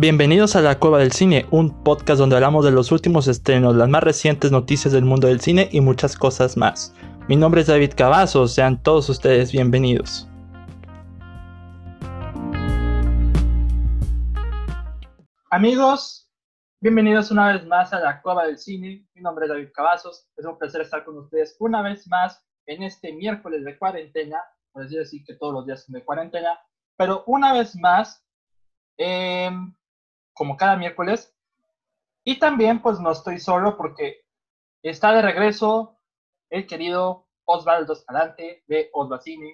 Bienvenidos a La Cueva del Cine, un podcast donde hablamos de los últimos estrenos, las más recientes noticias del mundo del cine y muchas cosas más. Mi nombre es David Cavazos, sean todos ustedes bienvenidos. Amigos, bienvenidos una vez más a La Cueva del Cine. Mi nombre es David Cavazos. Es un placer estar con ustedes una vez más en este miércoles de cuarentena. Por decir que todos los días son de cuarentena. Pero una vez más, eh, como cada miércoles. Y también pues no estoy solo porque está de regreso el querido Osvaldo Escalante de Osvacini.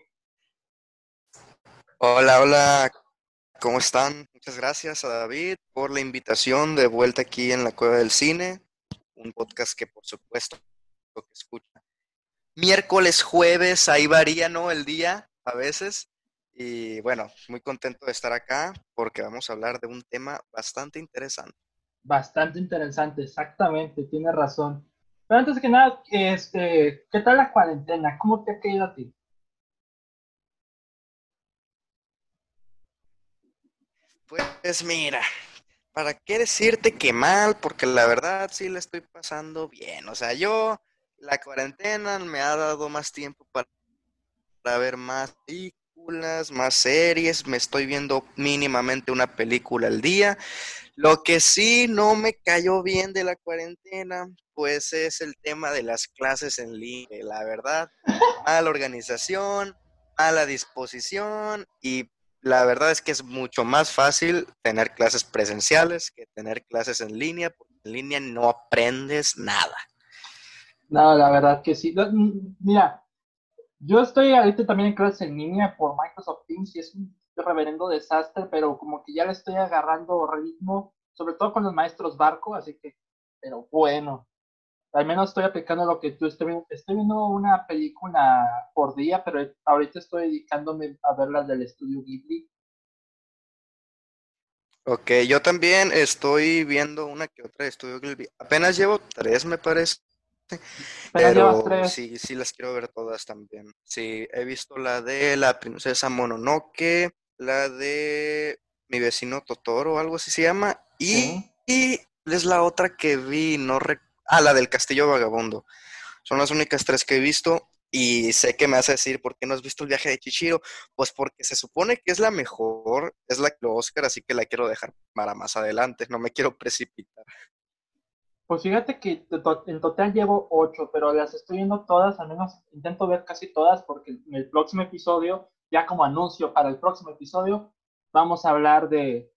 Hola, hola, ¿cómo están? Muchas gracias a David por la invitación de vuelta aquí en la Cueva del Cine, un podcast que por supuesto que escucha miércoles, jueves, ahí varía, ¿no? El día a veces, y bueno, muy contento de estar acá porque vamos a hablar de un tema bastante interesante. Bastante interesante, exactamente, tiene razón. Pero antes que nada, este, ¿qué tal la cuarentena? ¿Cómo te ha caído a ti? Pues mira, ¿para qué decirte que mal? Porque la verdad sí la estoy pasando bien. O sea, yo, la cuarentena me ha dado más tiempo para, para ver más más series, me estoy viendo mínimamente una película al día. Lo que sí no me cayó bien de la cuarentena, pues es el tema de las clases en línea, la verdad. Mala organización, mala disposición y la verdad es que es mucho más fácil tener clases presenciales que tener clases en línea, porque en línea no aprendes nada. No, la verdad que sí. Mira, yo estoy ahorita también en clases en línea por Microsoft Teams y es un reverendo desastre, pero como que ya le estoy agarrando ritmo, sobre todo con los maestros barco, así que, pero bueno, al menos estoy aplicando lo que tú estoy viendo. Estoy viendo una película por día, pero ahorita estoy dedicándome a ver las del estudio Ghibli. Ok, yo también estoy viendo una que otra de estudio Ghibli. Apenas llevo tres, me parece. Pero sí, sí las quiero ver todas también. Sí, he visto la de la princesa Mononoke, la de mi vecino Totoro, algo así se llama, y, y es la otra que vi, no ah, la del castillo vagabundo. Son las únicas tres que he visto y sé que me hace decir, ¿por qué no has visto el viaje de Chichiro? Pues porque se supone que es la mejor, es la Oscar, así que la quiero dejar para más adelante, no me quiero precipitar. Pues fíjate que en total llevo ocho, pero las estoy viendo todas, al menos intento ver casi todas, porque en el próximo episodio, ya como anuncio para el próximo episodio, vamos a hablar de,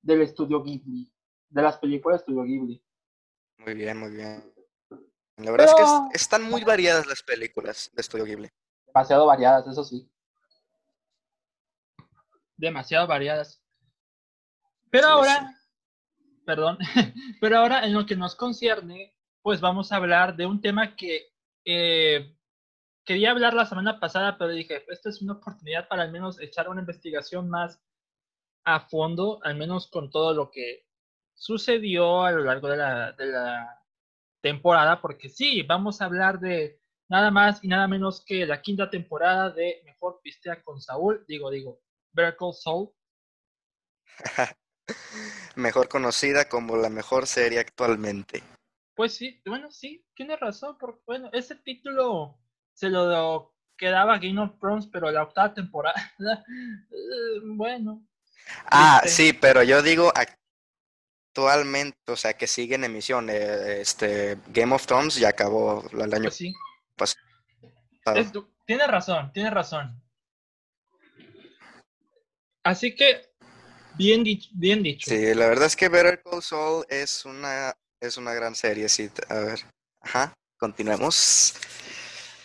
del estudio Ghibli, de las películas de estudio Ghibli. Muy bien, muy bien. La verdad es que están muy variadas las películas de estudio Ghibli. Demasiado variadas, eso sí. Demasiado variadas. Pero ahora perdón, pero ahora en lo que nos concierne, pues vamos a hablar de un tema que eh, quería hablar la semana pasada, pero dije, esta es una oportunidad para al menos echar una investigación más a fondo, al menos con todo lo que sucedió a lo largo de la, de la temporada, porque sí, vamos a hablar de nada más y nada menos que la quinta temporada de Mejor Pistea con Saúl, digo, digo, Better Soul. mejor conocida como la mejor serie actualmente. Pues sí, bueno, sí, tiene razón, porque bueno, ese título se lo quedaba Game of Thrones, pero la octava temporada, bueno. Ah, este sí, pero yo digo actualmente, o sea, que sigue en emisión, eh, este Game of Thrones ya acabó el año pues sí. pasado. tiene razón, tiene razón. Así que Bien dicho, bien dicho. Sí, la verdad es que Better Call Saul es una, es una gran serie, sí. A ver, ajá, continuemos.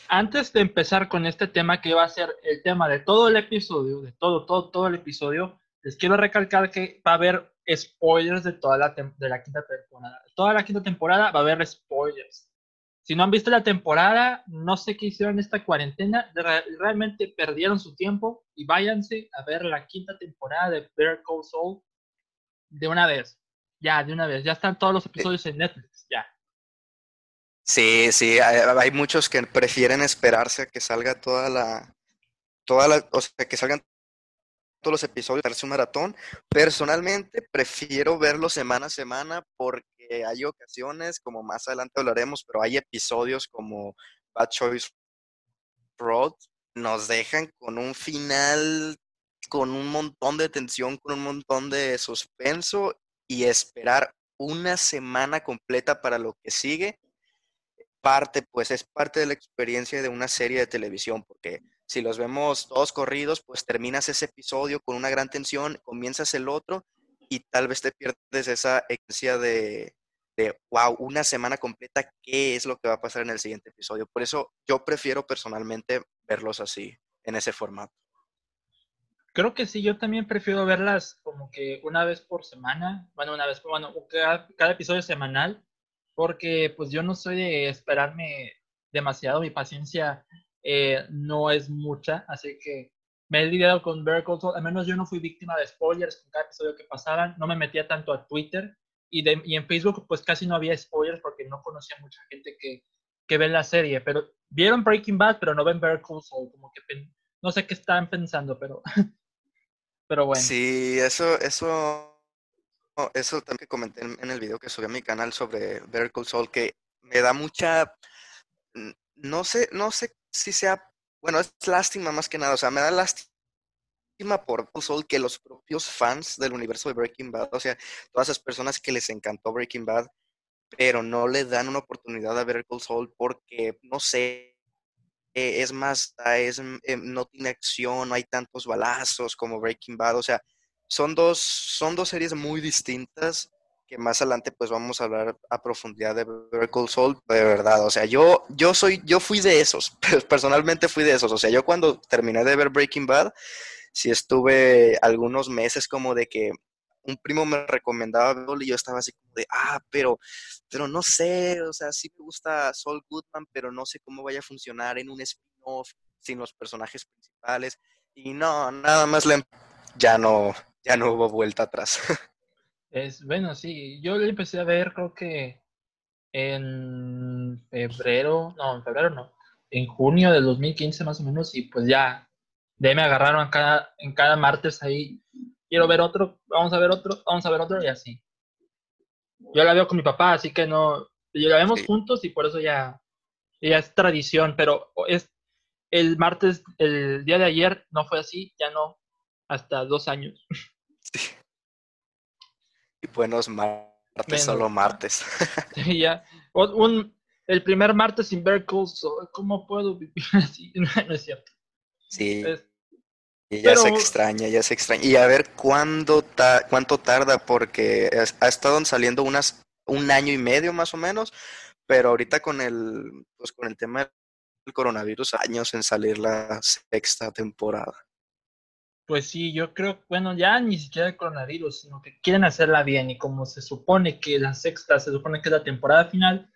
Antes de empezar con este tema que va a ser el tema de todo el episodio, de todo, todo, todo el episodio, les quiero recalcar que va a haber spoilers de toda la, de la quinta temporada. Toda la quinta temporada va a haber spoilers. Si no han visto la temporada, no sé qué hicieron esta cuarentena, realmente perdieron su tiempo y váyanse a ver la quinta temporada de Better Call Saul de una vez. Ya, de una vez. Ya están todos los episodios en Netflix, ya. Sí, sí, hay, muchos que prefieren esperarse a que salga toda la, toda la, o sea, que salgan todos los episodios, darse un maratón. Personalmente prefiero verlo semana a semana porque hay ocasiones, como más adelante hablaremos, pero hay episodios como Bad Choice Road, nos dejan con un final, con un montón de tensión, con un montón de suspenso y esperar una semana completa para lo que sigue, parte, pues es parte de la experiencia de una serie de televisión, porque si los vemos todos corridos, pues terminas ese episodio con una gran tensión, comienzas el otro y tal vez te pierdes esa experiencia de, de, wow, una semana completa, ¿qué es lo que va a pasar en el siguiente episodio? Por eso yo prefiero personalmente verlos así, en ese formato. Creo que sí, yo también prefiero verlas como que una vez por semana, bueno, una vez, bueno, cada episodio semanal, porque pues yo no soy de esperarme demasiado, mi paciencia eh, no es mucha, así que me he lidiado con Better al menos yo no fui víctima de spoilers con cada episodio que pasaban, no me metía tanto a Twitter y, de, y en Facebook pues casi no había spoilers porque no conocía mucha gente que, que ve la serie, pero vieron Breaking Bad, pero no ven Better Call como que no sé qué están pensando, pero Pero bueno. Sí, eso, eso, eso también que comenté en, el video que subí a mi canal sobre Better Call que me da mucha, no sé, no sé si sea, bueno, es lástima más que nada, o sea, me da lástima por Soul que los propios fans del universo de Breaking Bad, o sea, todas esas personas que les encantó Breaking Bad, pero no le dan una oportunidad a Better Call Saul porque, no sé, eh, es más, es, eh, no tiene acción, no hay tantos balazos como Breaking Bad, o sea, son dos, son dos series muy distintas que más adelante pues vamos a hablar a profundidad de Better Saul, de verdad, o sea, yo, yo soy, yo fui de esos, personalmente fui de esos, o sea, yo cuando terminé de ver Breaking Bad, sí estuve algunos meses como de que un primo me recomendaba y yo estaba así como de, ah, pero, pero no sé, o sea, sí me gusta Saul Goodman, pero no sé cómo vaya a funcionar en un spin-off sin los personajes principales. Y no, nada más le, ya no, ya no hubo vuelta atrás. Es, bueno, sí, yo lo empecé a ver creo que en febrero, no, en febrero no, en junio del 2015 más o menos, y pues ya, de ahí me agarraron cada, en cada martes ahí quiero ver otro, vamos a ver otro, vamos a ver otro y así. Yo la veo con mi papá, así que no, yo la vemos juntos y por eso ya, ya es tradición, pero es el martes, el día de ayer no fue así, ya no, hasta dos años. Sí. Buenos martes, solo martes. Sí, ya. Un, el primer martes sin ver ¿cómo puedo vivir así? No, es cierto. Sí. Y ya se extraña, ya se extraña. Y a ver cuándo ta cuánto tarda, porque ha estado saliendo unas un año y medio más o menos, pero ahorita con el, pues con el tema del coronavirus, años en salir la sexta temporada. Pues sí, yo creo, bueno, ya ni siquiera el coronavirus, sino que quieren hacerla bien y como se supone que la sexta se supone que es la temporada final,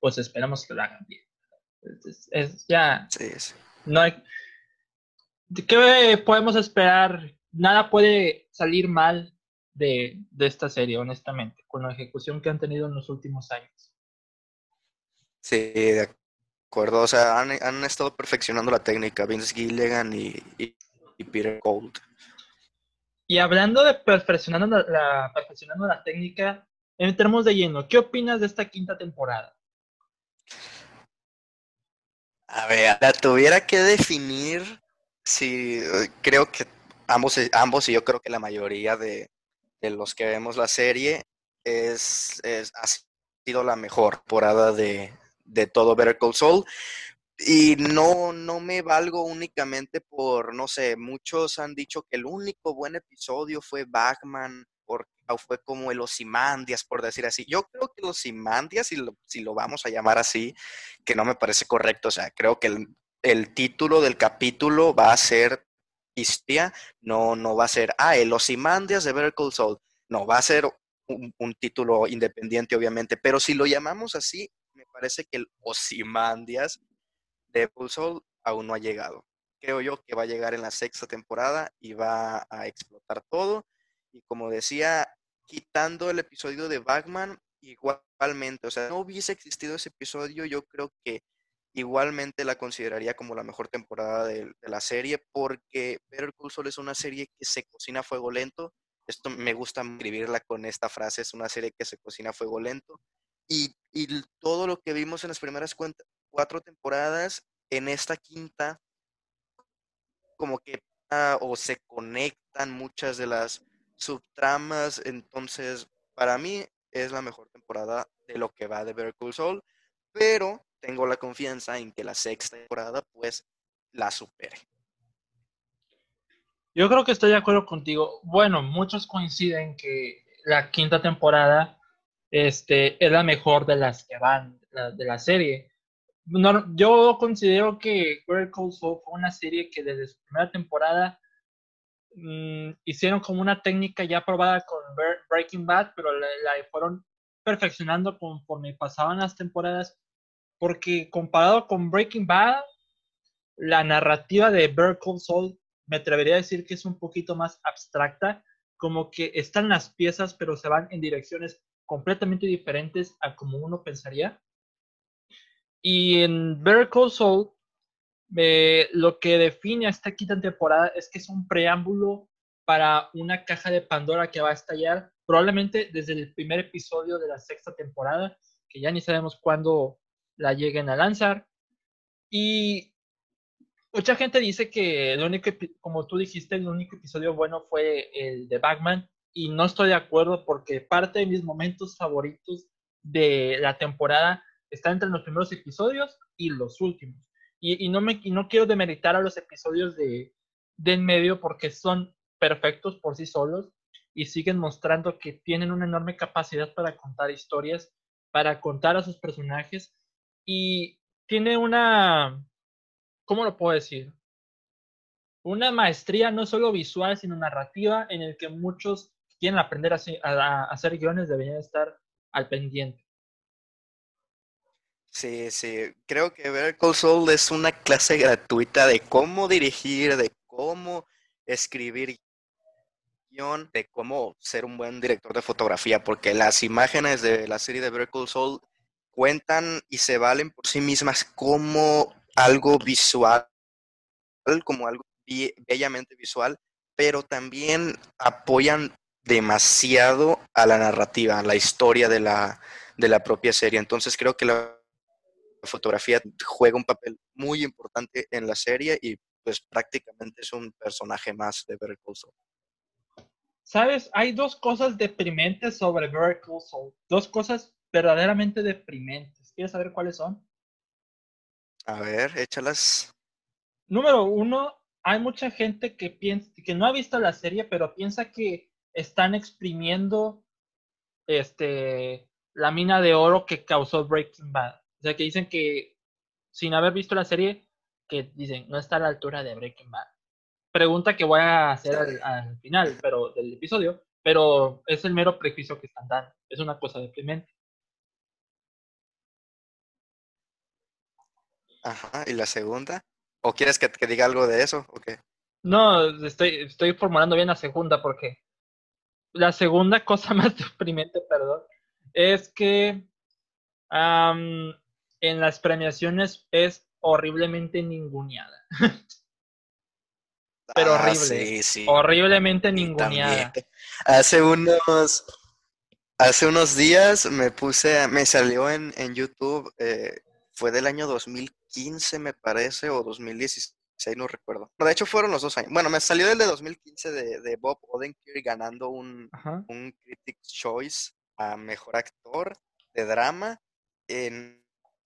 pues esperamos que la hagan bien. Es, ya... Sí, sí. No hay, ¿Qué podemos esperar? Nada puede salir mal de, esta serie, honestamente, con la ejecución que han tenido en los últimos años. Sí, de acuerdo. O sea, han, estado perfeccionando la técnica, Vince Gilligan y, Peter Gold. Y hablando de perfeccionando la, perfeccionando la técnica, entremos de lleno. ¿Qué opinas de esta quinta temporada? A ver, la tuviera que definir Sí, eh, creo que ambos, ambos y yo creo que la mayoría de, los que vemos la serie es, ha sido la mejor temporada de, de todo Better Call Saul. Y no, no me valgo únicamente por, no sé, muchos han dicho que el único buen episodio fue Batman, porque fue como el Osimandias, por decir así. Yo creo que los Osimandias, si lo, si lo vamos a llamar así, que no me parece correcto, o sea, creo que el, el título del capítulo va a ser Histia, no, no va a ser, ah, el Osimandias de Better Call Saul. No, va a ser un, título independiente, obviamente, pero si lo llamamos así, me parece que el Osimandias de Better Call aún no ha llegado. Creo yo que va a llegar en la sexta temporada y va a explotar todo. Y como decía, quitando el episodio de Batman, igualmente, o sea, no hubiese existido ese episodio, yo creo que igualmente la consideraría como la mejor temporada de, la serie porque Better Call Saul es una serie que se cocina a fuego lento. Esto me gusta escribirla con esta frase, es una serie que se cocina a fuego lento. Y, y todo lo que vimos en las primeras cuatro temporadas, en esta quinta, como que o se conectan muchas de las subtramas. Entonces, para mí es la mejor temporada de lo que va de Better Call pero tengo la confianza en que la sexta temporada pues la supere. Yo creo que estoy de acuerdo contigo. Bueno, muchos coinciden que la quinta temporada este, es la mejor de las que van de la serie. No, yo considero que Better Call Saul fue una serie que desde su primera temporada mm, hicieron como una técnica ya probada con Breaking Bad, pero la, fueron perfeccionando conforme pasaban las temporadas, porque comparado con Breaking Bad, la narrativa de Better Call Saul me atrevería a decir que es un poquito más abstracta, como que están las piezas, pero se van en direcciones completamente diferentes a como uno pensaría. Y en Better Call Saul, eh, lo que define a esta quinta temporada es que es un preámbulo para una caja de Pandora que va a estallar probablemente desde el primer episodio de la sexta temporada, que ya ni sabemos cuándo la lleguen a lanzar. Y mucha gente dice que el único, como tú dijiste, el único episodio bueno fue el de Batman, y no estoy de acuerdo porque parte de mis momentos favoritos de la temporada está entre los primeros episodios y los últimos. Y, no, me, no quiero demeritar a los episodios de, de en medio porque son perfectos por sí solos y siguen mostrando que tienen una enorme capacidad para contar historias, para contar a sus personajes y tiene una, ¿cómo lo puedo decir? Una maestría no solo visual, sino narrativa en el que muchos quieren aprender a, a hacer guiones deberían estar al pendiente. Sí, sí. Creo que Better Call Saul es una clase gratuita de cómo dirigir, de cómo escribir de cómo ser un buen director de fotografía, porque las imágenes de la serie de Better Call Saul cuentan y se valen por sí mismas como algo visual, como algo bellamente visual, pero también apoyan demasiado a la narrativa, a la historia de la, de la propia serie. Entonces creo que la fotografía juega un papel muy importante en la serie y pues prácticamente es un personaje más de Better Call Saul. Sabes, hay dos cosas deprimentes sobre Better Call Saul, dos cosas verdaderamente deprimentes. ¿Quieres saber cuáles son? A ver, échalas. Número uno, hay mucha gente que piensa que no ha visto la serie, pero piensa que están exprimiendo este la mina de oro que causó Breaking Bad. O sea, que dicen que sin haber visto la serie, que dicen, no está a la altura de Breaking Bad. Pregunta que voy a hacer al, final pero, del episodio, pero es el mero prejuicio que están dando. Es una cosa deprimente. Ajá, ¿y la segunda? ¿O quieres que, que diga algo de eso? ¿O qué? No, estoy, estoy formulando bien la segunda porque la segunda cosa más deprimente, perdón, es que en las premiaciones es horriblemente ninguneada. Pero ah, horrible. Horriblemente ninguneada. Hace unos hace unos días me puse, me salió en, en YouTube, eh, fue del año 2015 me parece, o 2016, no recuerdo. de hecho fueron los dos años. Bueno, me salió el de 2015 de, de Bob Odenkirk ganando un, un Critics' Choice a Mejor Actor de Drama en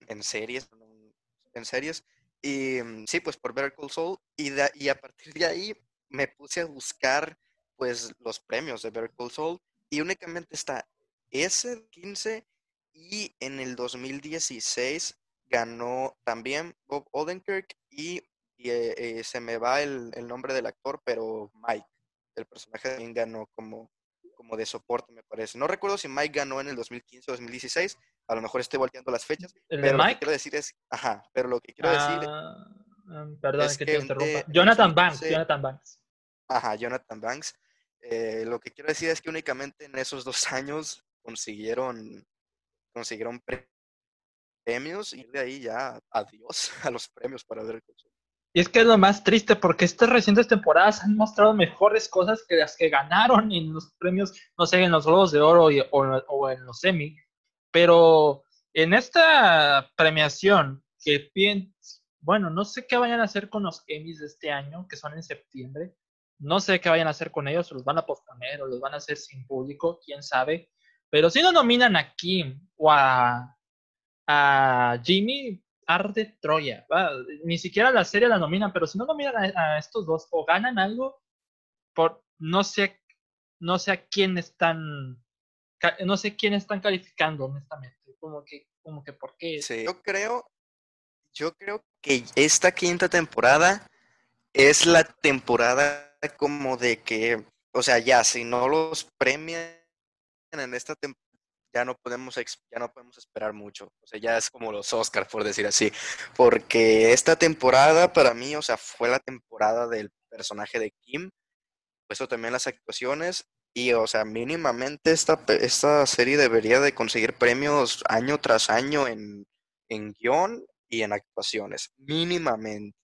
en series, en series. Y mm, sí, pues por Better Call Saul. Y, y a partir de ahí me puse a buscar pues los premios de Better Call. Y únicamente está ese 15 y en el 2016 ganó también Bob Odenkirk y, eh, eh, se me va el, el, nombre del actor, pero Mike, el personaje también ganó como, como de soporte, me parece. No recuerdo si Mike ganó en el 2015 o 2016, a lo mejor estoy volteando las fechas. pero lo que quiero decir es, ajá, pero lo que quiero decir ah, um, perdón, es que, te interrumpa. Jonathan Banks, Jonathan Banks. Ajá, Jonathan Banks. Eh, lo que quiero decir es que únicamente en esos dos años consiguieron, consiguieron premios y de ahí ya adiós a los premios para ver. Y es que es lo más triste porque estas recientes temporadas han mostrado mejores cosas que las que ganaron en los premios, no sé, en los Globos de Oro o, en los Emmy. Pero en esta premiación, que bueno, no sé qué vayan a hacer con los Emmys de este año, que son en septiembre. No sé qué vayan a hacer con ellos, o los van a posponer o los van a hacer sin público, quién sabe. Pero si no nominan a Kim o a, a Jimmy, arde Troya. Ni siquiera la serie la nominan, pero si no nominan a, estos dos o ganan algo, por no sé, no sé a quién están, no sé quién están calificando, honestamente. Como que, como que por qué. yo creo, yo creo que esta quinta temporada es la temporada como de que, o sea, ya, si no los premian en esta temporada, ya no podemos ya no podemos esperar mucho. O sea, ya es como los Oscars, por decir así. Porque esta temporada para mí, o sea, fue la temporada del personaje de Kim. Eso también las actuaciones. Y, o sea, mínimamente esta, esta serie debería de conseguir premios año tras año en, en guion y en actuaciones. Mínimamente.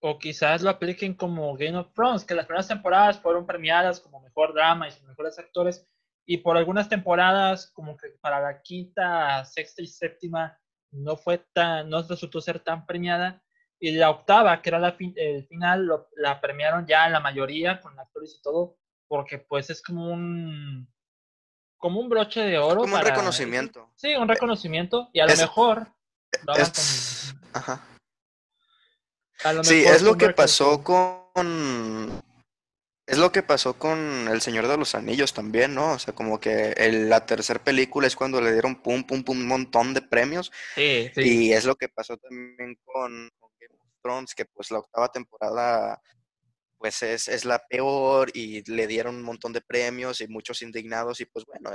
o quizás lo apliquen como Game of Thrones, que las primeras temporadas fueron premiadas como mejor drama y mejores actores, y por algunas temporadas, como que para la quinta, sexta y séptima, no fue tan, no resultó ser tan premiada. Y la octava, que era la el final, la premiaron ya la mayoría con actores y todo, porque pues es como un como un broche de oro. Como un reconocimiento. Sí, un reconocimiento. Y a lo mejor. Ajá. sí, es lo que pasó con es lo que pasó con El Señor de los Anillos también, ¿no? O sea, como que la tercera película es cuando le dieron pum, pum, pum, un montón de premios. Sí, sí. Y es lo que pasó también con, Thrones, que pues la octava temporada pues es, es, la peor y le dieron un montón de premios y muchos indignados y pues bueno,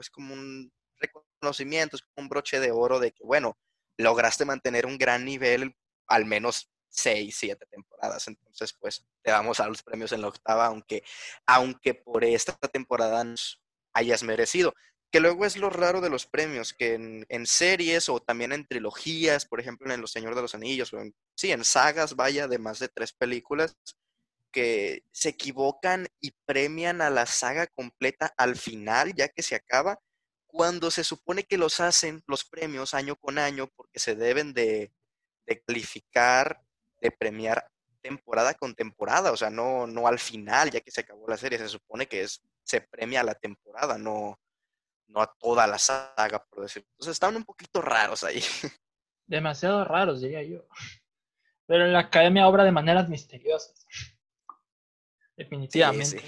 es como, un reconocimiento, es como un broche de oro de que bueno, lograste mantener un gran nivel al menos seis, siete temporadas. Entonces, pues te vamos a los premios en la octava, aunque, aunque por esta temporada nos hayas merecido. Que luego es lo raro de los premios, que en, series o también en trilogías, por ejemplo, en Los Señores de los Anillos, o en, sí, en sagas, vaya, de más de tres películas, que se equivocan y premian a la saga completa al final, ya que se acaba, cuando se supone que los hacen los premios año con año porque se deben de, de calificar de premiar temporada con temporada, o sea, no, no al final, ya que se acabó la serie, se supone que es, se premia a la temporada, no, no a toda la saga, por decirlo. Entonces están un poquito raros ahí. Demasiado raros, diría yo. Pero la academia obra de maneras misteriosas. Definitivamente.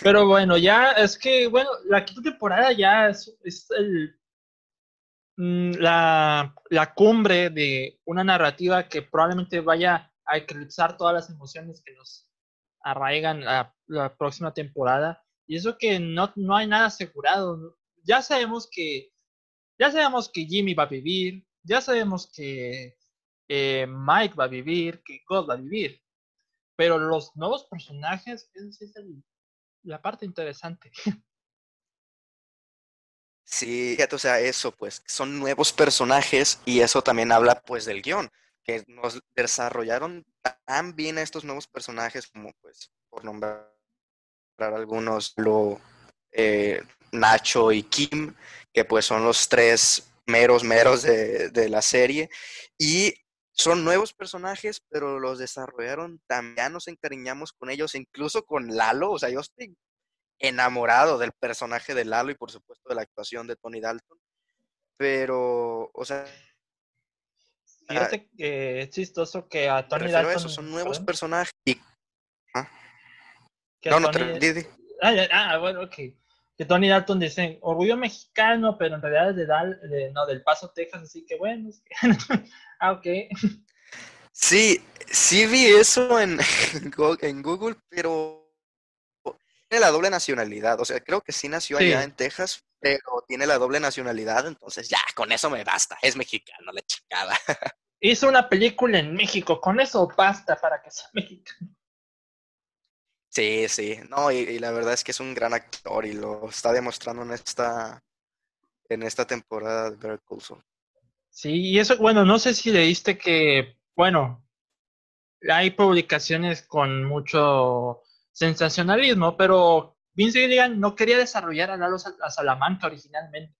Pero bueno, ya es que, bueno, la quinta temporada ya es, es el Mm, la, la, cumbre de una narrativa que probablemente vaya a eclipsar todas las emociones que nos arraigan la, la próxima temporada. Y eso que no, no hay nada asegurado. Ya sabemos que ya sabemos que Jimmy va a vivir, ya sabemos que eh, Mike va a vivir, que God va a vivir. Pero los nuevos personajes, esa es la parte interesante. Sí, o sea, eso, pues, son nuevos personajes y eso también habla, pues, del guion, que nos desarrollaron tan bien a estos nuevos personajes como, pues, por nombrar algunos, lo, eh, Nacho y Kim, que pues son los tres meros, meros de, de la serie, y son nuevos personajes, pero los desarrollaron, también nos encariñamos con ellos, incluso con Lalo, o sea, yo estoy enamorado del personaje de Lalo y por supuesto de la actuación de Tony Dalton. Pero, o sea... Fíjate que es chistoso que a Tony Dalton... Eso, son nuevos personajes y... ¿Ah? No, no, ah, ah, bueno, ok. Que Tony Dalton dice, orgullo mexicano, pero en realidad es de, Dal, de no, del Paso, Texas, así que bueno. ah, ok. Sí, sí vi eso en, en Google, pero tiene la doble nacionalidad. O sea, creo que sí nació allá en Texas, pero tiene la doble nacionalidad, entonces ya, con eso me basta. Es mexicano, la chingada. Hizo una película en México, con eso basta para que sea mexicano. Sí, sí, no, y, la verdad es que es un gran actor y lo está demostrando en esta, en esta temporada de Better Sí, y eso, bueno, no sé si leíste que, bueno, hay publicaciones con mucho sensacionalismo, pero Vince Gilligan no quería desarrollar a Lalo a Salamanca originalmente.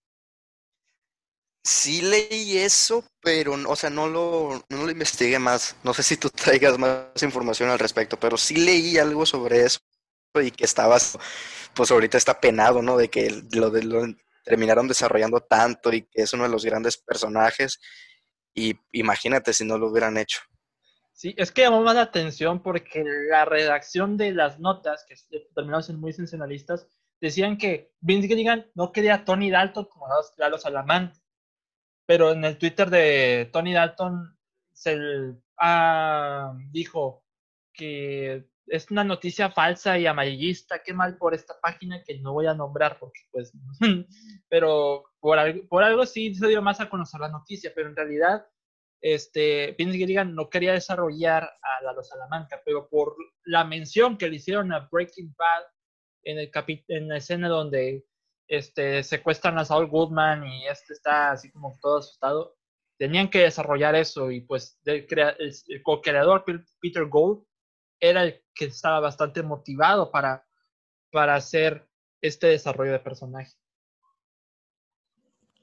Sí leí eso, pero, o sea, no lo, no lo investigué más. No sé si tú traigas más información al respecto, pero sí leí algo sobre eso y que estabas, pues ahorita está penado, ¿no? De que lo, de, terminaron desarrollando tanto y que es uno de los grandes personajes. Y imagínate si no lo hubieran hecho. Sí, es que llamó más la atención porque la redacción de las notas, que terminaron siendo muy sensacionalistas, decían que Vince Gilligan no quería a Tony Dalton como Lalo Salamanca pero en el Twitter de Tony Dalton se ah, dijo que es una noticia falsa y amarillista, qué mal por esta página que no voy a nombrar porque pues, pero por algo, sí se dio más a conocer la noticia, pero en realidad este, Vince Gilligan no quería desarrollar a la Salamanca, pero por la mención que le hicieron a Breaking Bad en, el en la escena donde este, secuestran a Saul Goodman y este está así como todo asustado. Tenían que desarrollar eso y pues el, co-creador Peter Gold era el que estaba bastante motivado para, para hacer este desarrollo de personaje.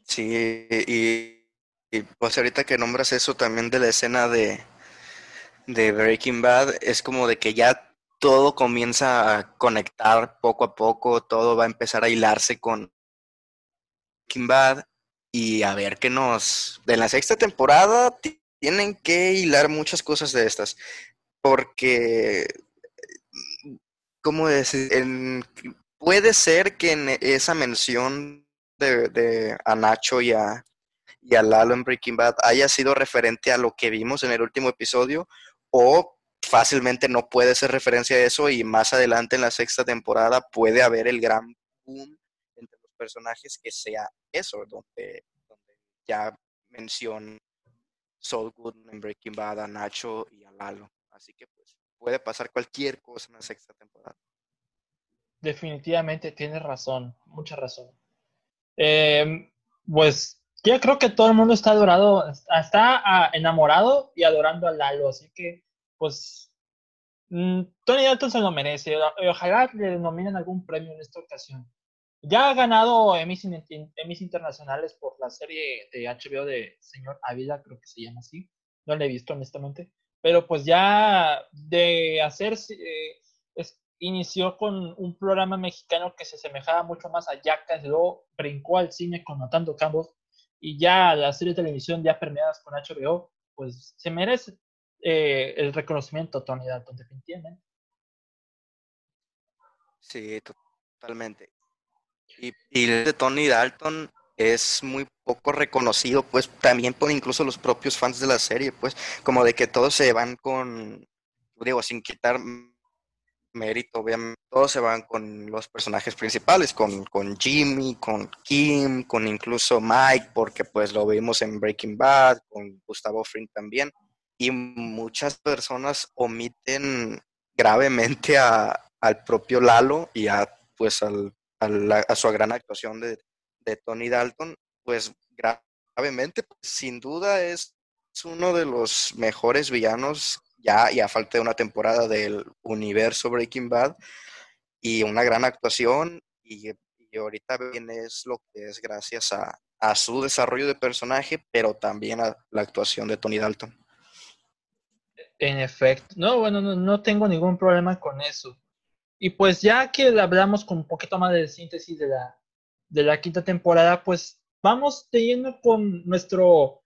Sí, y, y, pues ahorita que nombras eso también de la escena de, de Breaking Bad, es como de que ya todo comienza a conectar poco a poco, todo va a empezar a hilarse con Breaking Bad y a ver qué nos... En la sexta temporada tienen que hilar muchas cosas de estas, porque, ¿cómo decir? puede ser que en esa mención de, de a Nacho y a, y a Lalo en Breaking Bad haya sido referente a lo que vimos en el último episodio o fácilmente no puede ser referencia a eso y más adelante en la sexta temporada puede haber el gran boom entre los personajes que sea eso, donde, ya menciona Saul Goodman Breaking Bad, a Nacho y a Lalo. Así que pues puede pasar cualquier cosa en la sexta temporada. Definitivamente tienes razón, mucha razón. Em, pues ya creo que todo el mundo está adorado, está ah, enamorado y adorando a Lalo, así que pues mm, Tony Dalton se lo merece. Ojalá le denominen algún premio en esta ocasión. Ya ha ganado Emmys, internacionales por la serie de HBO de Señor Ávila, creo que se llama así. No la he visto honestamente. Pero pues ya de hacer, eh, inició con un programa mexicano que se asemejaba mucho más a Yacas, luego brincó al cine con Matando Cambos y ya la serie de televisión ya premiadas con HBO, pues se merece eh, el reconocimiento Tony Dalton, definitivamente. Sí, totalmente. Y, y de Tony Dalton es muy poco reconocido, pues también por incluso los propios fans de la serie, pues como de que todos se van con, digo, sin quitar mérito, obviamente, todos se van con los personajes principales, con, con Jimmy, con Kim, con incluso Mike, porque pues lo vimos en Breaking Bad, con Gustavo Fring también y muchas personas omiten gravemente a, al propio Lalo y a, pues, al, a, su gran actuación de, de, Tony Dalton, pues gravemente, sin duda es, uno de los mejores villanos ya, ya falta de una temporada del universo Breaking Bad y una gran actuación y, y ahorita viene es lo que es gracias a, a su desarrollo de personaje, pero también a la actuación de Tony Dalton. En efecto, no, bueno, no, tengo ningún problema con eso. Y pues ya que hablamos con un poquito más de síntesis de la, de la quinta temporada, pues vamos teniendo con nuestro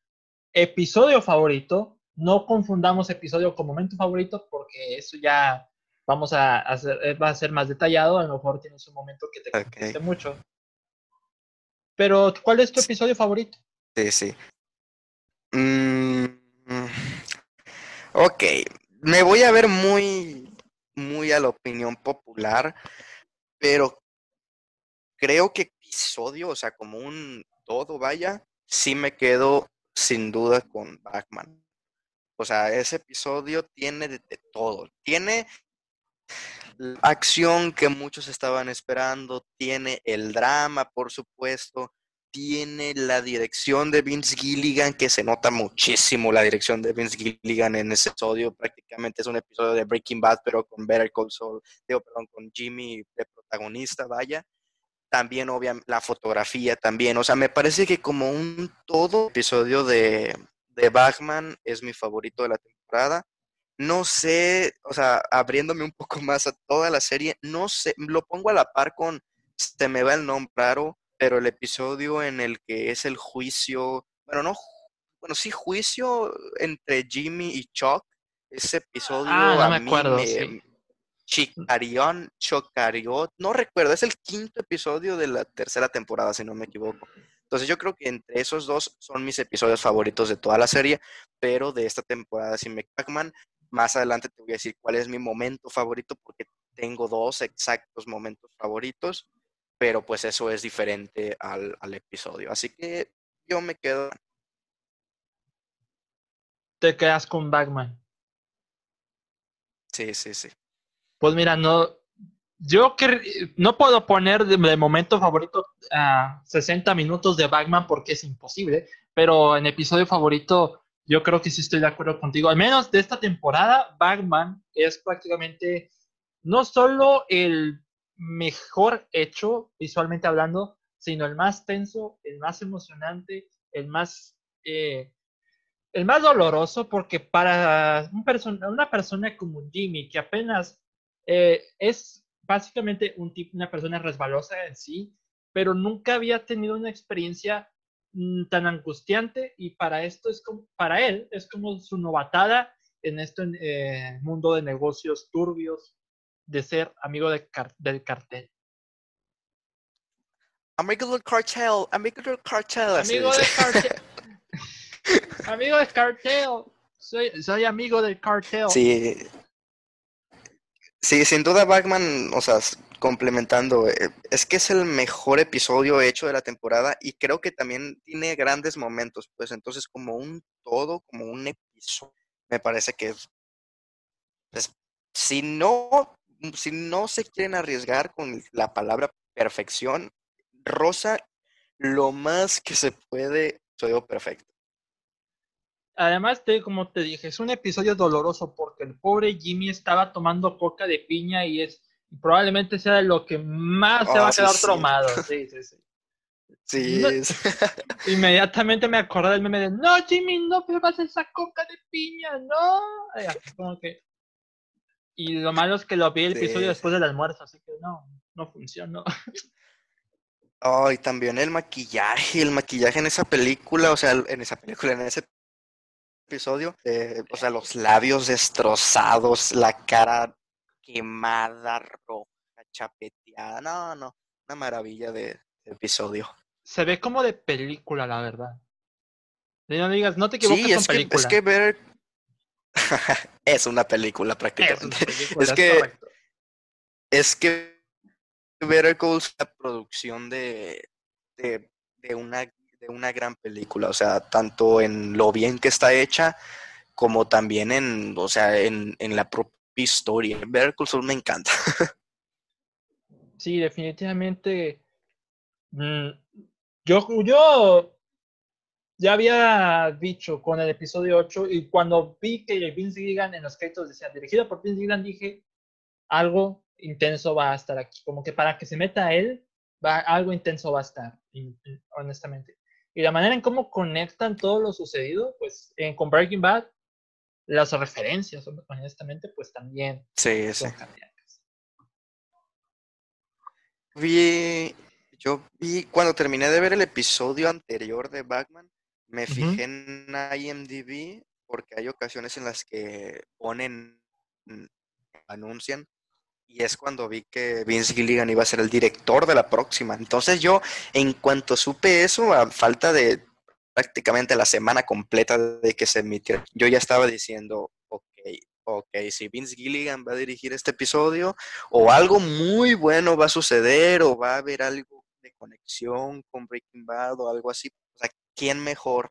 episodio favorito. No confundamos episodio con momento favorito porque eso ya vamos a hacer, eh, va a ser más detallado. A lo mejor tienes un momento que te okay. mucho. Pero, ¿cuál es tu episodio favorito? Sí, sí. Mm, Ok, me voy a ver muy, muy a la opinión popular, pero creo que episodio, o sea, como un todo, vaya, sí me quedo sin duda con Batman. O sea, ese episodio tiene de, todo. Tiene la acción que muchos estaban esperando, tiene el drama, por supuesto, tiene la dirección de Vince Gilligan, que se nota muchísimo la dirección de Vince Gilligan en ese episodio. Prácticamente es un episodio de Breaking Bad, pero con Better Call Saul, digo, perdón, con Jimmy de protagonista, vaya. También, obviamente, la fotografía también. O sea, me parece que como un todo episodio de, de Batman es mi favorito de la temporada. No sé, o sea, abriéndome un poco más a toda la serie, no sé, lo pongo a la par con, se me va el nombre raro, pero el episodio en el que es el juicio, bueno, no, bueno, sí, juicio entre Jimmy y Chuck, ese episodio ah, no me acuerdo, sí. Chicarión, Chocariot, no recuerdo, es el quinto episodio de la tercera temporada, si no me equivoco. Entonces yo creo que entre esos dos son mis episodios favoritos de toda la serie, pero de esta temporada sin McPacman, más adelante te voy a decir cuál es mi momento favorito, porque tengo dos exactos momentos favoritos pero pues eso es diferente al, episodio. Así que yo me quedo. Te quedas con Batman. Sí, sí, sí. Pues mira, no. Yo que no puedo poner de, momento favorito a 60 minutos de Batman porque es imposible, pero en episodio favorito yo creo que sí estoy de acuerdo contigo. Al menos de esta temporada, Batman es prácticamente no solo el mejor hecho visualmente hablando, sino el más tenso, el más emocionante, el más, eh, el más doloroso, porque para un una persona como Jimmy, que apenas eh, es básicamente una persona resbalosa en sí, pero nunca había tenido una experiencia mm, tan angustiante y para esto es para él es como su novatada en este mundo de negocios turbios, de ser amigo del cartel. Amigo del cartel, amigo del cartel. Amigo del cartel. amigo del cartel. Soy, soy amigo del cartel. Sí. Sí, sin duda Batman, o sea, complementando, eh, es que es el mejor episodio hecho de la temporada y creo que también tiene grandes momentos, pues entonces como un todo, como un episodio, me parece que pues, si no si no se quieren arriesgar con la palabra perfección, Rosa lo más que se puede, soy perfecto. Además, como te dije, es un episodio doloroso porque el pobre Jimmy estaba tomando coca de piña y es probablemente sea lo que más se va a ah, quedar tromado. Sí, sí, sí. Sí. inmediatamente me acordé del meme de no, Jimmy, no bebas esa coca de piña, no. Como que y lo malo es que lo vi el episodio después del almuerzo, así que no, no funcionó. Ay, también el maquillaje, el maquillaje en esa película, o sea, en esa película, en ese episodio, eh, o sea, los labios destrozados, la cara quemada, roja, chapeteada, no, no, una maravilla de, episodio. Se ve como de película, la verdad. No digas, no te equivoques sí, con película. es que ver es una película prácticamente. Es, que es que Better Call es la producción de, de, una, de una gran película, o sea, tanto en lo bien que está hecha como también en, o sea, en, en la propia historia. Better Call me encanta. sí, definitivamente. Mm, yo, yo ya había dicho con el episodio 8 y cuando vi que Vince Gilligan en los créditos decía dirigido por Vince Gilligan dije algo intenso va a estar aquí, como que para que se meta él, va, algo intenso va a estar, honestamente. Y la manera en cómo conectan todo lo sucedido, pues en, con Breaking Bad, las referencias, honestamente, pues también sí, sí. Vi, yo vi cuando terminé de ver el episodio anterior de Batman, me fijé en IMDb porque hay ocasiones en las que ponen, mm, anuncian, y es cuando vi que Vince Gilligan iba a ser el director de la próxima. Entonces yo, en cuanto supe eso, a falta de prácticamente la semana completa de que se emitió, yo ya estaba diciendo, ok, ok, si Vince Gilligan va a dirigir este episodio, o algo muy bueno va a suceder, o va a haber algo de conexión con Breaking Bad o algo así, ¿quién mejor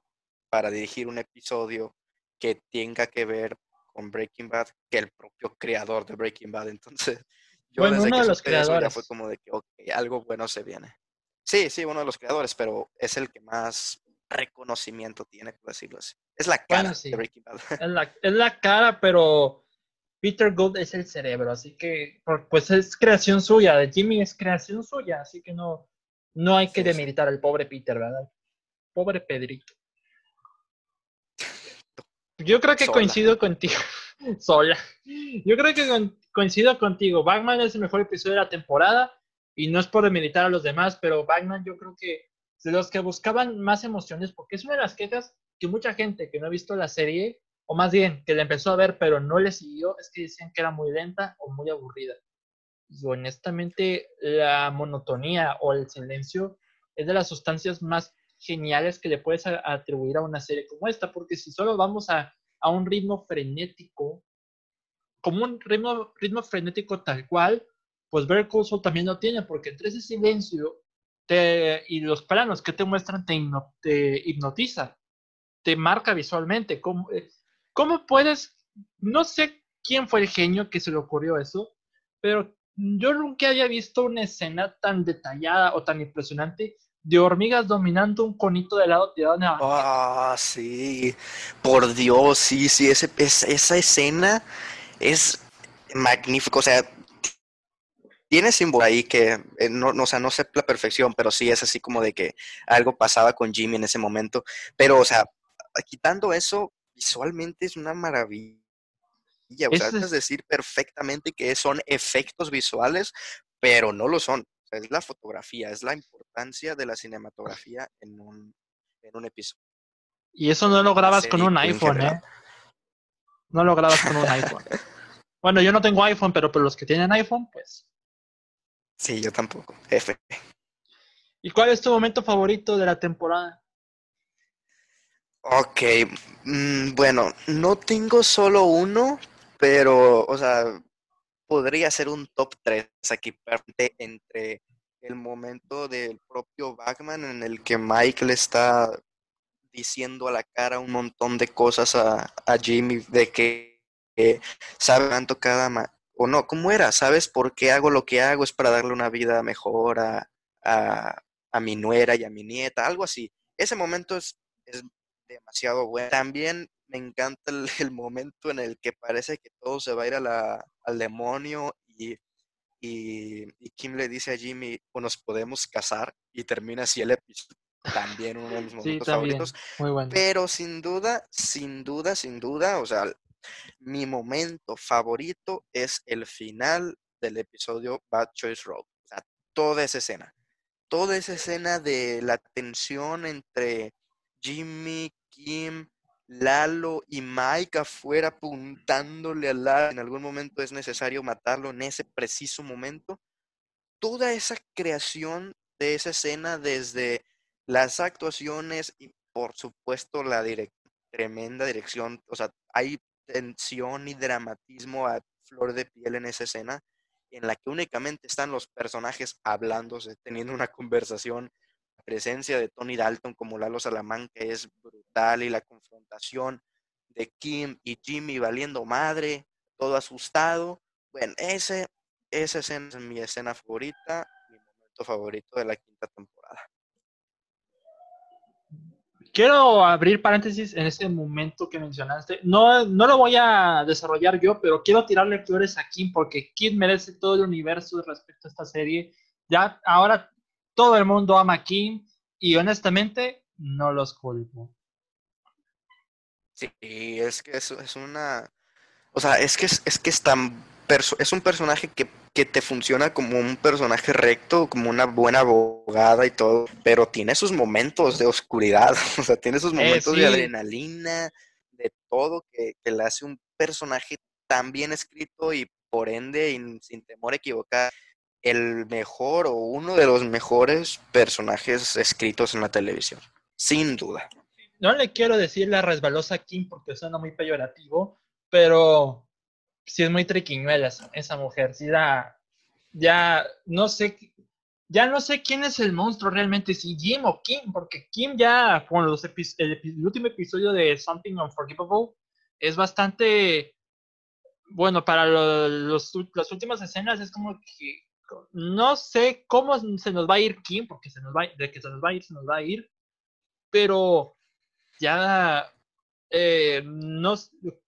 para dirigir un episodio que tenga que ver con Breaking Bad que el propio creador de Breaking Bad? Entonces, yo bueno, uno de los creadores. fue como de que, ok, algo bueno se viene. Sí, sí, uno de los creadores, pero es el que más reconocimiento tiene, por decirlo así. Es la cara de Breaking Bad. Es la, es la cara, pero Peter Gould es el cerebro, así que pues es creación suya, de Jimmy es creación suya, así que no, no hay que demilitar al pobre Peter, ¿verdad? Pobre Pedrito. Yo creo que coincido contigo. Sola. Yo creo que coincido contigo. Batman es el mejor episodio de la temporada y no es por demilitar a los demás, pero Batman yo creo que de los que buscaban más emociones, porque es una de las quejas que mucha gente que no ha visto la serie, o más bien que la empezó a ver pero no le siguió, es que decían que era muy lenta o muy aburrida. Y honestamente la monotonía o el silencio es de las sustancias más geniales que le puedes atribuir a una serie como esta, porque si solo vamos a, a un ritmo frenético, como un ritmo, ritmo frenético tal cual, pues Better Call también lo tiene, porque entre ese silencio y los planos que te muestran te, te hipnotiza, te marca visualmente. ¿Cómo, eh, ¿Cómo puedes? No sé quién fue el genio que se le ocurrió eso, pero yo nunca había visto una escena tan detallada o tan impresionante de hormigas dominando un conito de helado tirado en Ah, sí. Por Dios, sí, sí. Ese, esa escena es magnífica. O sea, tiene símbolo ahí que eh, no, no, o sea, no sé la perfección, pero sí es así como de que algo pasaba con Jimmy en ese momento. Pero, o sea, quitando eso, visualmente es una maravilla. O sea, es decir perfectamente que son efectos visuales, pero no lo son es la fotografía, es la importancia de la cinematografía en un, en un episodio. Y eso no lo grabas con un iPhone, ¿eh? No lo grabas con un iPhone. Bueno, yo no tengo iPhone, pero por los que tienen iPhone, pues. Sí, yo tampoco. F. ¿Y cuál es tu momento favorito de la temporada? Ok, mm, bueno, no tengo solo uno, pero, o sea, podría ser un top 3 aquí entre el momento del propio Batman en el que Mike le está diciendo a la cara un montón de cosas a, Jimmy de que sabe tanto cada o no, ¿cómo era? ¿Sabes por qué hago lo que hago? Es para darle una vida mejor a, a, mi nuera y a mi nieta, algo así. Ese momento es, es demasiado bueno. También me encanta el, momento en el que parece que todo se va a ir a la, al demonio y, y, Kim le dice a Jimmy, o nos podemos casar y termina así el episodio. También uno de mis momentos favoritos. Pero sin duda, sin duda, sin duda, o sea, mi momento favorito es el final del episodio Bad Choice Road. O sea, toda esa escena. Toda esa escena de la tensión entre Jimmy, Kim, Lalo y Mike afuera apuntándole al lado. En algún momento es necesario matarlo en ese preciso momento. Toda esa creación de esa escena, desde las actuaciones y por supuesto la tremenda dirección, o sea, hay tensión y dramatismo a flor de piel en esa escena, en la que únicamente están los personajes hablándose, teniendo una conversación presencia de Tony Dalton como Lalo Salamanca es brutal y la confrontación de Kim y Jimmy valiendo madre, todo asustado. Bueno, ese, esa es mi escena favorita, mi momento favorito de la quinta temporada. Quiero abrir paréntesis en ese momento que mencionaste. No, no lo voy a desarrollar yo, pero quiero tirarle flores a Kim porque Kim merece todo el universo respecto a esta serie. Ya ahora todo el mundo ama a Kim y honestamente no los culpo. Sí, es que es, es una... O sea, es que es, que es tan... es un personaje que, te funciona como un personaje recto, como una buena abogada y todo, pero tiene sus momentos de oscuridad, o sea, tiene sus eh, momentos de adrenalina, de todo, que, que le hace un personaje tan bien escrito y por ende, y sin temor a equivocar, el mejor o uno de los mejores personajes escritos en la televisión, sin duda. No le quiero decir la resbalosa Kim porque suena muy peyorativo, pero sí es muy triquiñuela esa mujer, sí da, ya no sé, ya no sé quién es el monstruo realmente, si Jim o Kim, porque Kim ya con el, último episodio de Something Unforgivable es bastante bueno para los, las últimas escenas es como que no sé cómo se nos va a ir Kim, porque se nos va, de que se nos va a ir, se nos va a ir, pero ya eh, no,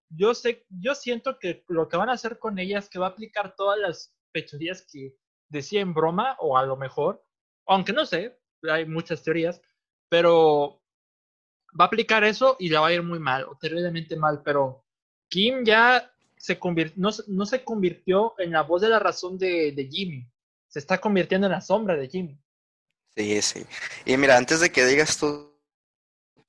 yo sé, yo siento que lo que van a hacer con ella es que va a aplicar todas las fechorías que decía en broma, o a lo mejor, aunque no sé, hay muchas teorías, pero va a aplicar eso y le va a ir muy mal, o terriblemente mal, pero Kim ya se no, no, se convirtió en la voz de la razón de, de Jimmy, se está convirtiendo en la sombra de Jimmy. Sí, sí. Y mira, antes de que digas tú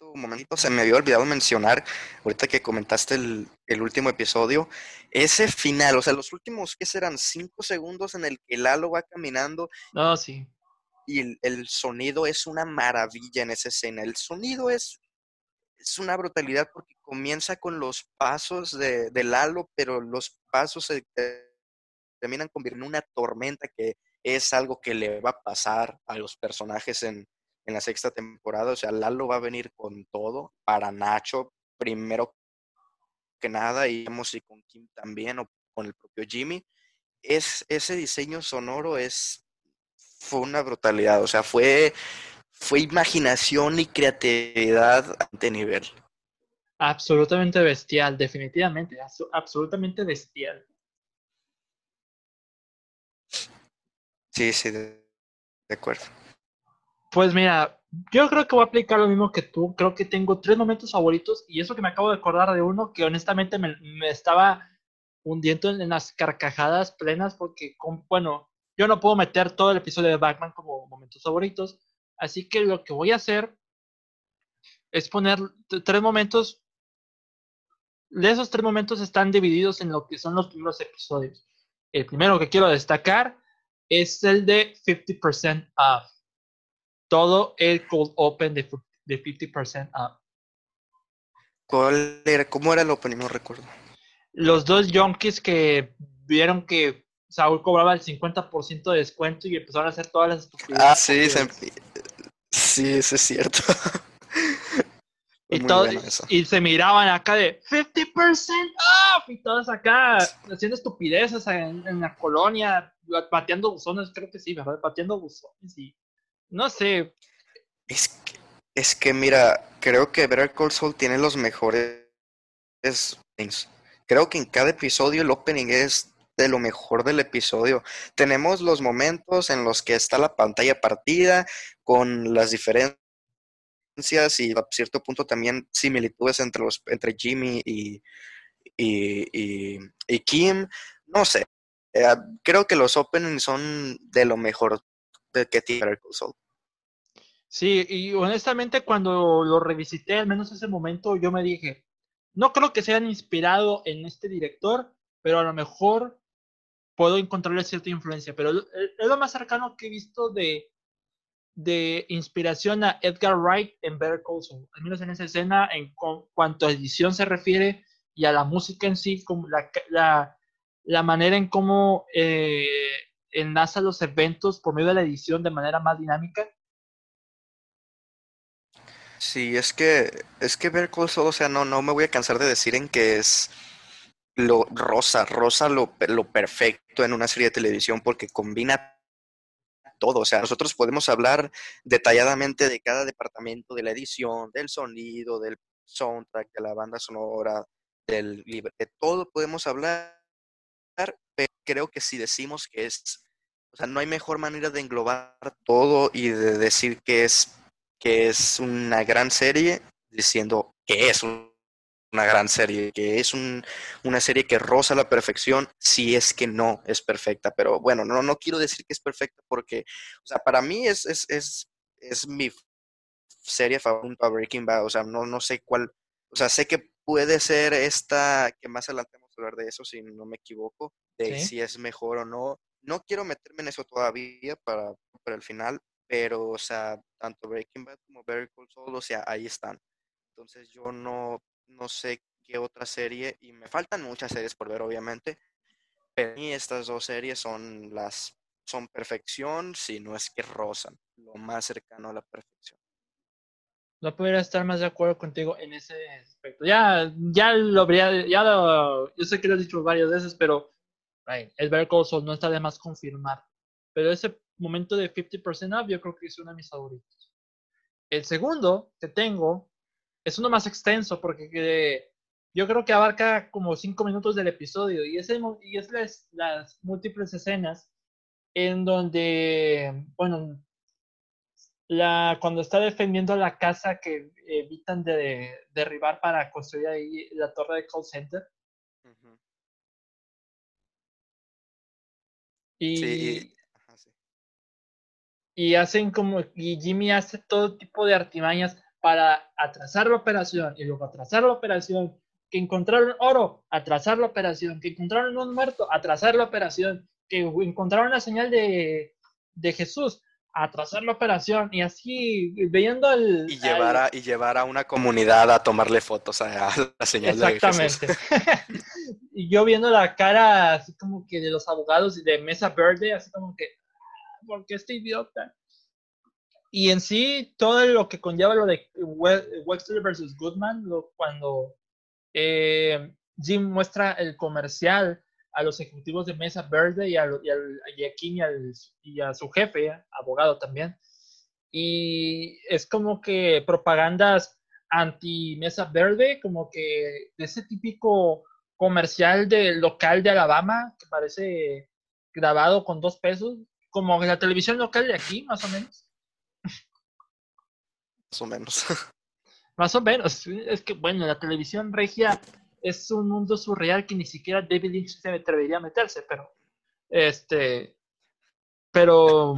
tu momento, se me había olvidado mencionar, ahorita que comentaste el, el, último episodio, ese final, o sea, los últimos, ¿qué serán? Cinco segundos en el que Lalo va caminando. No, sí. Y el, el sonido es una maravilla en esa escena. El sonido es es una brutalidad porque comienza con los pasos de, de Lalo, pero los pasos se terminan convirtiendo en una tormenta que es algo que le va a pasar a los personajes en, en la sexta temporada. O sea, Lalo va a venir con todo para Nacho, primero que nada, y vemos con Kim también o con el propio Jimmy. Es, ese diseño sonoro es fue una brutalidad. O sea, fue fue imaginación y creatividad ante nivel. Absolutamente bestial, definitivamente, absolutamente bestial. Sí, sí, de, acuerdo. Pues mira, yo creo que voy a aplicar lo mismo que tú. Creo que tengo tres momentos favoritos y eso que me acabo de acordar de uno que honestamente me, estaba hundiendo en, las carcajadas plenas porque, bueno, yo no puedo meter todo el episodio de Batman como momentos favoritos, Así que lo que voy a hacer es poner tres momentos. De esos tres momentos están divididos en lo que son los primeros episodios. El primero que quiero destacar es el de 50% off. Todo el cold open de, de 50% off. ¿Cuál era? ¿Cómo era el opening? No recuerdo. Los dos junkies que vieron que Saúl cobraba el 50% de descuento y empezaron a hacer todas las estupideces. Ah, sí, sí, eso es cierto. y, todo, y se miraban acá de 50% off y todos acá haciendo estupideces en, la colonia, pateando buzones, creo que sí, ¿verdad? Pateando buzones y no sé. Es que, es que mira, creo que Better Call Saul tiene los mejores Creo que en cada episodio el opening es de lo mejor del episodio. Tenemos los momentos en los que está la pantalla partida con las diferencias y a cierto punto también similitudes entre los entre Jimmy y, y, Kim. No sé, eh, creo que los openings son de lo mejor de que tiene Soul. Sí, y honestamente cuando lo revisité, al menos ese momento, yo me dije, no creo que se hayan inspirado en este director, pero a lo mejor puedo encontrarle cierta influencia, pero es lo más cercano que he visto de, de inspiración a Edgar Wright en Better Call al menos en esa escena, en cuanto a edición se refiere y a la música en sí, como la, la, la manera en cómo eh, enlaza los eventos por medio de la edición de manera más dinámica. Sí, es que es que Better Call o sea, no, no me voy a cansar de decir en que es lo rosa, rosa lo, lo perfecto en una serie de televisión porque combina todo. O sea, nosotros podemos hablar detalladamente de cada departamento de la edición, del sonido, del soundtrack, de la banda sonora, del de todo podemos hablar, pero creo que si decimos que es, o sea, no hay mejor manera de englobar todo y de decir que es que es una gran serie diciendo que es un una gran serie, que es una serie que roza la perfección, si es que no es perfecta. Pero bueno, no, no quiero decir que es perfecta porque, o sea, para mí es, es, es, es mi serie favorita Breaking Bad. O sea, no, no sé cuál, o sea, sé que puede ser esta, que más adelante vamos a hablar de eso, si no me equivoco, de si es mejor o no. No quiero meterme en eso todavía para, para el final, pero, o sea, tanto Breaking Bad como Better Call Saul, o sea, ahí están. Entonces yo no, no sé qué otra serie, y me faltan muchas series por ver, obviamente, pero mí estas dos series son las son perfección, si no es que rozan, lo más cercano a la perfección. No podría estar más de acuerdo contigo en ese aspecto. Ya, ya lo habría, ya lo, yo sé que lo he dicho varias veces, pero el Call no está de más confirmar. pero ese momento de 50% off yo creo que es uno de mis favoritos. El segundo que tengo es uno más extenso porque yo creo que abarca como cinco minutos del episodio y es, y es las, múltiples escenas en donde, bueno, la, cuando está defendiendo la casa que evitan de, derribar para construir ahí la torre de call center. Y, y hacen como, y Jimmy hace todo tipo de artimañas para atrasar la operación y luego atrasar la operación, que encontraron oro, atrasar la operación, que encontraron un muerto, atrasar la operación, que encontraron la señal de, de Jesús, atrasar la operación y así viendo el... Y llevar, a, y llevar a una comunidad a tomarle fotos a, la señal de Jesús. Exactamente. y yo viendo la cara así como que de los abogados y de Mesa Verde, así como que, ah, ¿por qué este idiota? Y en sí, todo lo que conlleva lo de Wexler versus Goodman, lo, cuando eh, Jim muestra el comercial a los ejecutivos de Mesa Verde y a, y, y, y, a su jefe, abogado también. Y es como que propagandas anti Mesa Verde, como que de ese típico comercial del local de Alabama que parece grabado con dos pesos, como la televisión local de aquí, más o menos. Más o menos. Más o menos. Es que, bueno, la televisión regia es un mundo surreal que ni siquiera David Lynch se atrevería a meterse, pero. Este. Pero.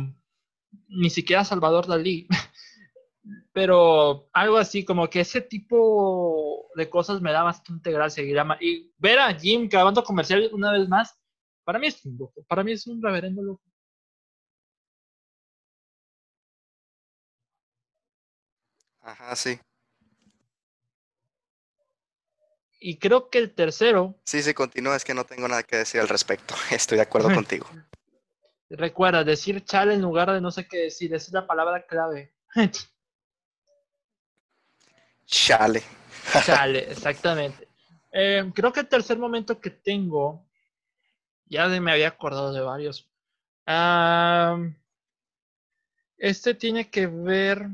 Ni siquiera Salvador Dalí. pero algo así, como que ese tipo de cosas me da bastante gracia. Y, ver a Jim grabando comercial una vez más, para mí es un loco. Para mí es un reverendo loco. Ajá, sí. Y creo que el tercero. Sí, sí, continúa, es que no tengo nada que decir al respecto. Estoy de acuerdo contigo. Recuerda, decir chale en lugar de no sé qué decir, esa es la palabra clave. chale. chale, exactamente. Eh, creo que el tercer momento que tengo, ya me había acordado de varios. este tiene que ver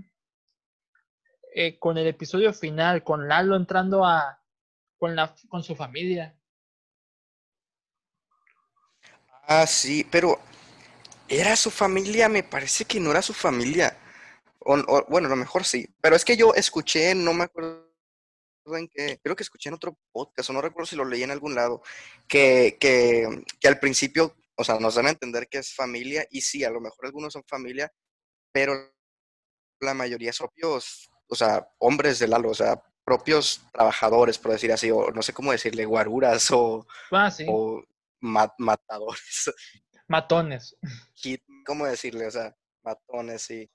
eh, con el episodio final, con Lalo entrando a con, la, con su familia. Ah, sí, pero era su familia, me parece que no era su familia. O, bueno, a lo mejor sí, pero es que yo escuché, no me acuerdo en creo que escuché en otro podcast, o no recuerdo si lo leí en algún lado, que, que, que al principio, o sea, nos dan a entender que es familia, y sí, a lo mejor algunos son familia, pero la mayoría son propios o sea, hombres de Lalo, o sea, propios trabajadores, por decir así, o no sé cómo decirle, guaruras o, ah, o matadores. Matones. ¿Cómo decirle? O sea, matones, sí.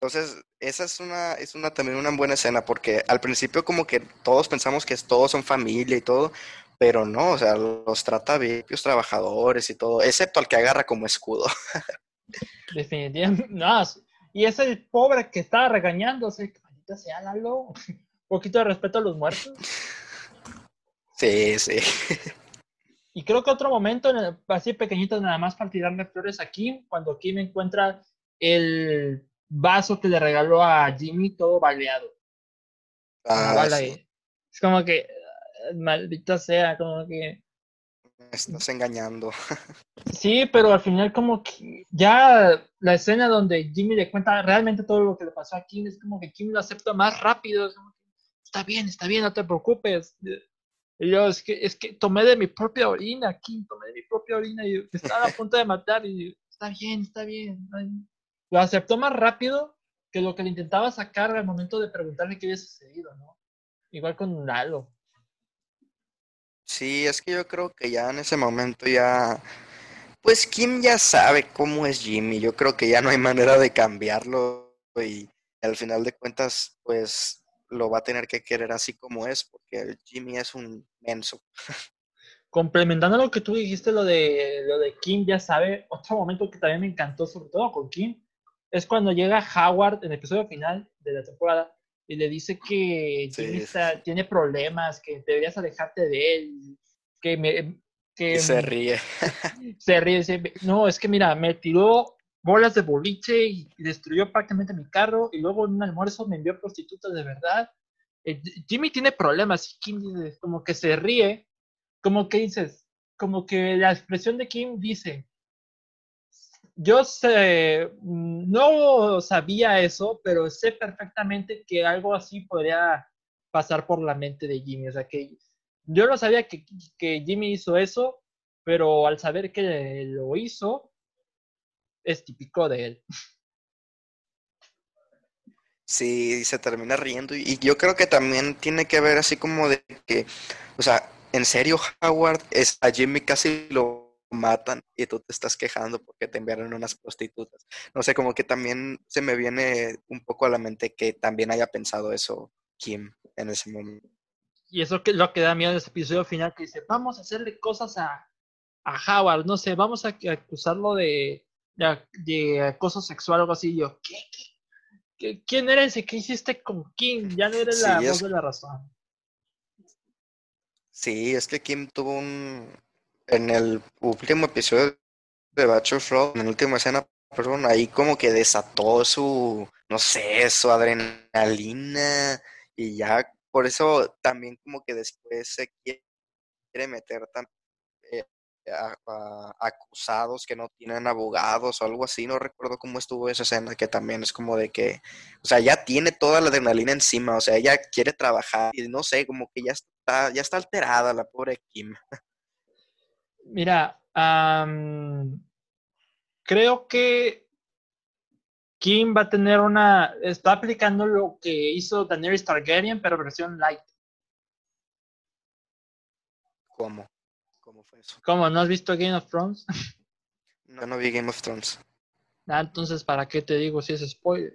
Entonces, esa es una, es una también una buena escena, porque al principio como que todos pensamos que todos son familia y todo, pero no, o sea, los trata bien, los trabajadores y todo, excepto al que agarra como escudo. Definitivamente, no, y es el pobre que estaba regañándose, sea, Lalo. Un poquito de respeto a los muertos. Sí, sí. Y creo que otro momento, así pequeñito, nada más para tirarle flores a Kim, cuando Kim encuentra el vaso que le regaló a Jimmy todo baleado. Ah, Es como que, maldita sea, como que... Estás engañando. Sí, pero al final como que ya la escena donde Jimmy le cuenta realmente todo lo que le pasó a Kim es como que Kim lo acepta más rápido. está bien, está bien, no te preocupes. Y yo, es que, es que tomé de mi propia orina, Kim, tomé de mi propia orina y estaba a punto de matar y está bien, está bien. Lo aceptó más rápido que lo que le intentaba sacar al momento de preguntarle qué había sucedido, ¿no? Igual con Lalo. Sí, es que yo creo que ya en ese momento ya pues Kim ya sabe cómo es Jimmy. Yo creo que ya no hay manera de cambiarlo y al final de cuentas, pues lo va a tener que querer así como es, porque Jimmy es un menso. Complementando lo que tú dijiste, lo de, lo de Kim ya sabe, otro momento que también me encantó, sobre todo con Kim, es cuando llega Howard en el episodio final de la temporada y le dice que Jimmy tiene problemas, que deberías alejarte de él, que me, que se ríe. Se ríe, no, es que mira, me tiró bolas de boliche y destruyó prácticamente mi carro y luego en un almuerzo me envió prostitutas de verdad. Eh, Jimmy tiene problemas y Kim dice, como que se ríe, como que dices, como que la expresión de Kim dice, yo sé, no sabía eso, pero sé perfectamente que algo así podría pasar por la mente de Jimmy. O sea, que yo no sabía que, que Jimmy hizo eso, pero al saber que lo hizo, es típico de él. Sí, se termina riendo. Y yo creo que también tiene que ver así como de que, o sea, en serio, Howard, es, a Jimmy casi lo matan y tú te estás quejando porque te enviaron unas prostitutas. No sé, como que también se me viene un poco a la mente que también haya pensado eso Kim en ese momento. Y eso que lo que da miedo en ese episodio final que dice, vamos a hacerle cosas a, a Howard, no sé, vamos a acusarlo de, de, acoso sexual o algo así. yo, ¿qué? ¿Qué? ¿Quién eres y qué hiciste con Kim? Ya no eres la voz de la razón. Sí, es que Kim tuvo un. En el último episodio de Bachelor en la última escena, perdón, ahí como que desató su, no sé, su adrenalina y ya por eso también como que después se quiere meter tan, acusados que no tienen abogados o algo así, no recuerdo cómo estuvo esa escena, que también es como de que, o sea, ya tiene toda la adrenalina encima, o sea, ella quiere trabajar y no sé, como que ya está, ya está alterada la pobre Kim. Mira, creo que Kim va a tener una, está aplicando lo que hizo Daenerys Targaryen, pero versión light. ¿Cómo? ¿Cómo? ¿No has visto Game of Thrones? No, no vi Game of Thrones. Ah, entonces, ¿para qué te digo si es spoiler?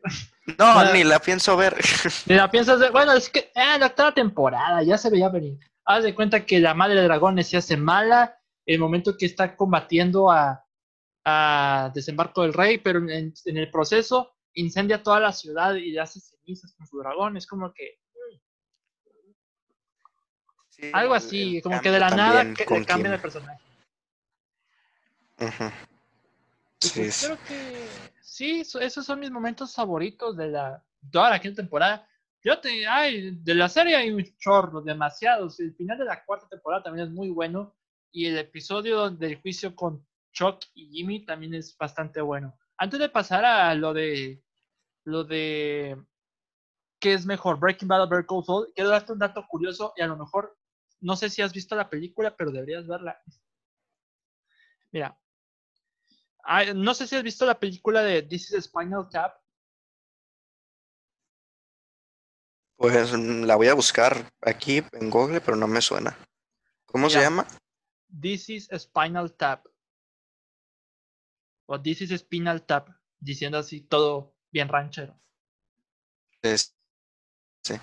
No, ni la pienso ver. Ni la piensas ver. Bueno, es que, ah, la octava temporada, ya se veía venir. Haz de cuenta que la madre de dragones se hace mala el momento que está combatiendo a, a Desembarco del Rey, pero en, el proceso incendia toda la ciudad y le hace cenizas con su dragón. Es como que algo así, como que de la nada que cambia de personaje. sí, pues creo que sí, esos son mis momentos favoritos de la toda la quinta temporada. Yo te, ay, de la serie hay un chorro, demasiados. El final de la cuarta temporada también es muy bueno. Y el episodio del juicio con Chuck y Jimmy también es bastante bueno. Antes de pasar a lo de lo de qué es mejor, Breaking Bad o Better Call Saul, quiero darte un dato curioso y a lo mejor no sé si has visto la película, pero deberías verla. Mira. no sé si has visto la película de This is Spinal Tap. Pues la voy a buscar aquí en Google, pero no me suena. ¿Cómo se llama? This is Spinal Tap. O This is Spinal Tap, diciendo así todo bien ranchero. Sí.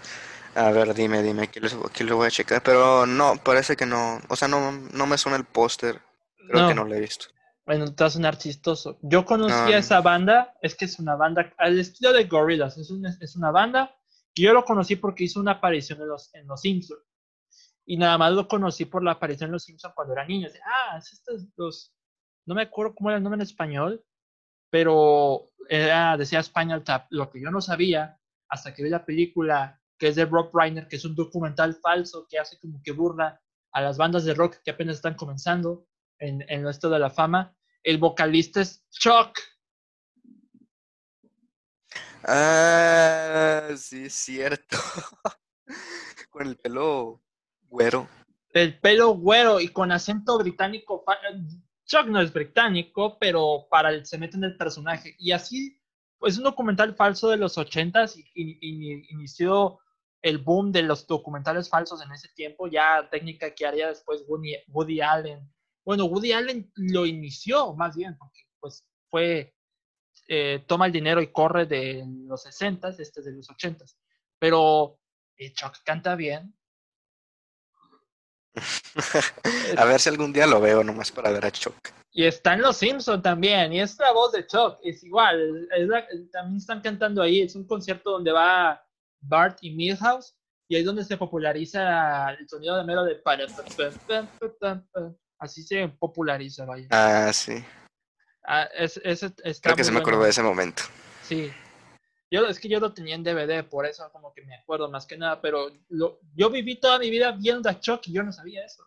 A ver, dime, dime, aquí lo, voy a checar. Pero no, parece que no. O sea, no, no me suena el póster. Creo que no lo he visto. Bueno, te vas a sonar chistoso. Yo conocí a esa banda, es que es una banda al estilo de Gorillaz. Es una, es una banda yo lo conocí porque hizo una aparición en los, en los Simpsons. Y nada más lo conocí por la aparición en los Simpsons cuando era niño. Ah, es estos dos. No me acuerdo cómo era el nombre en español, pero decía Spinal Tap. Lo que yo no sabía hasta que vi la película que es de Rob Reiner, que es un documental falso que hace como que burla a las bandas de rock que apenas están comenzando en, en esto de la fama. El vocalista es Chuck. Ah, sí, es cierto. con el pelo güero. El pelo güero y con acento británico. Chuck no es británico, pero para el, se mete en el personaje. Y así, pues es un documental falso de los ochentas y, y, inició el boom de los documentales falsos en ese tiempo, ya técnica que haría después Woody, Allen. Bueno, Woody Allen lo inició más bien, porque pues fue, eh, toma el dinero y corre de los 60, este es de los 80. Pero eh, Chuck canta bien. a ver si algún día lo veo nomás para ver a Chuck. Y está en Los Simpson también, y es la voz de Chuck, es igual, también están cantando ahí, es un concierto donde va Bart y Milhouse, y ahí es donde se populariza el sonido de mero de así se populariza, vaya. Ah, sí. Ah, es, Creo que se me acuerdo de ese momento. Sí. Es que yo lo tenía en DVD, por eso como que me acuerdo más que nada, pero lo, yo viví toda mi vida viendo a Chuck y yo no sabía eso.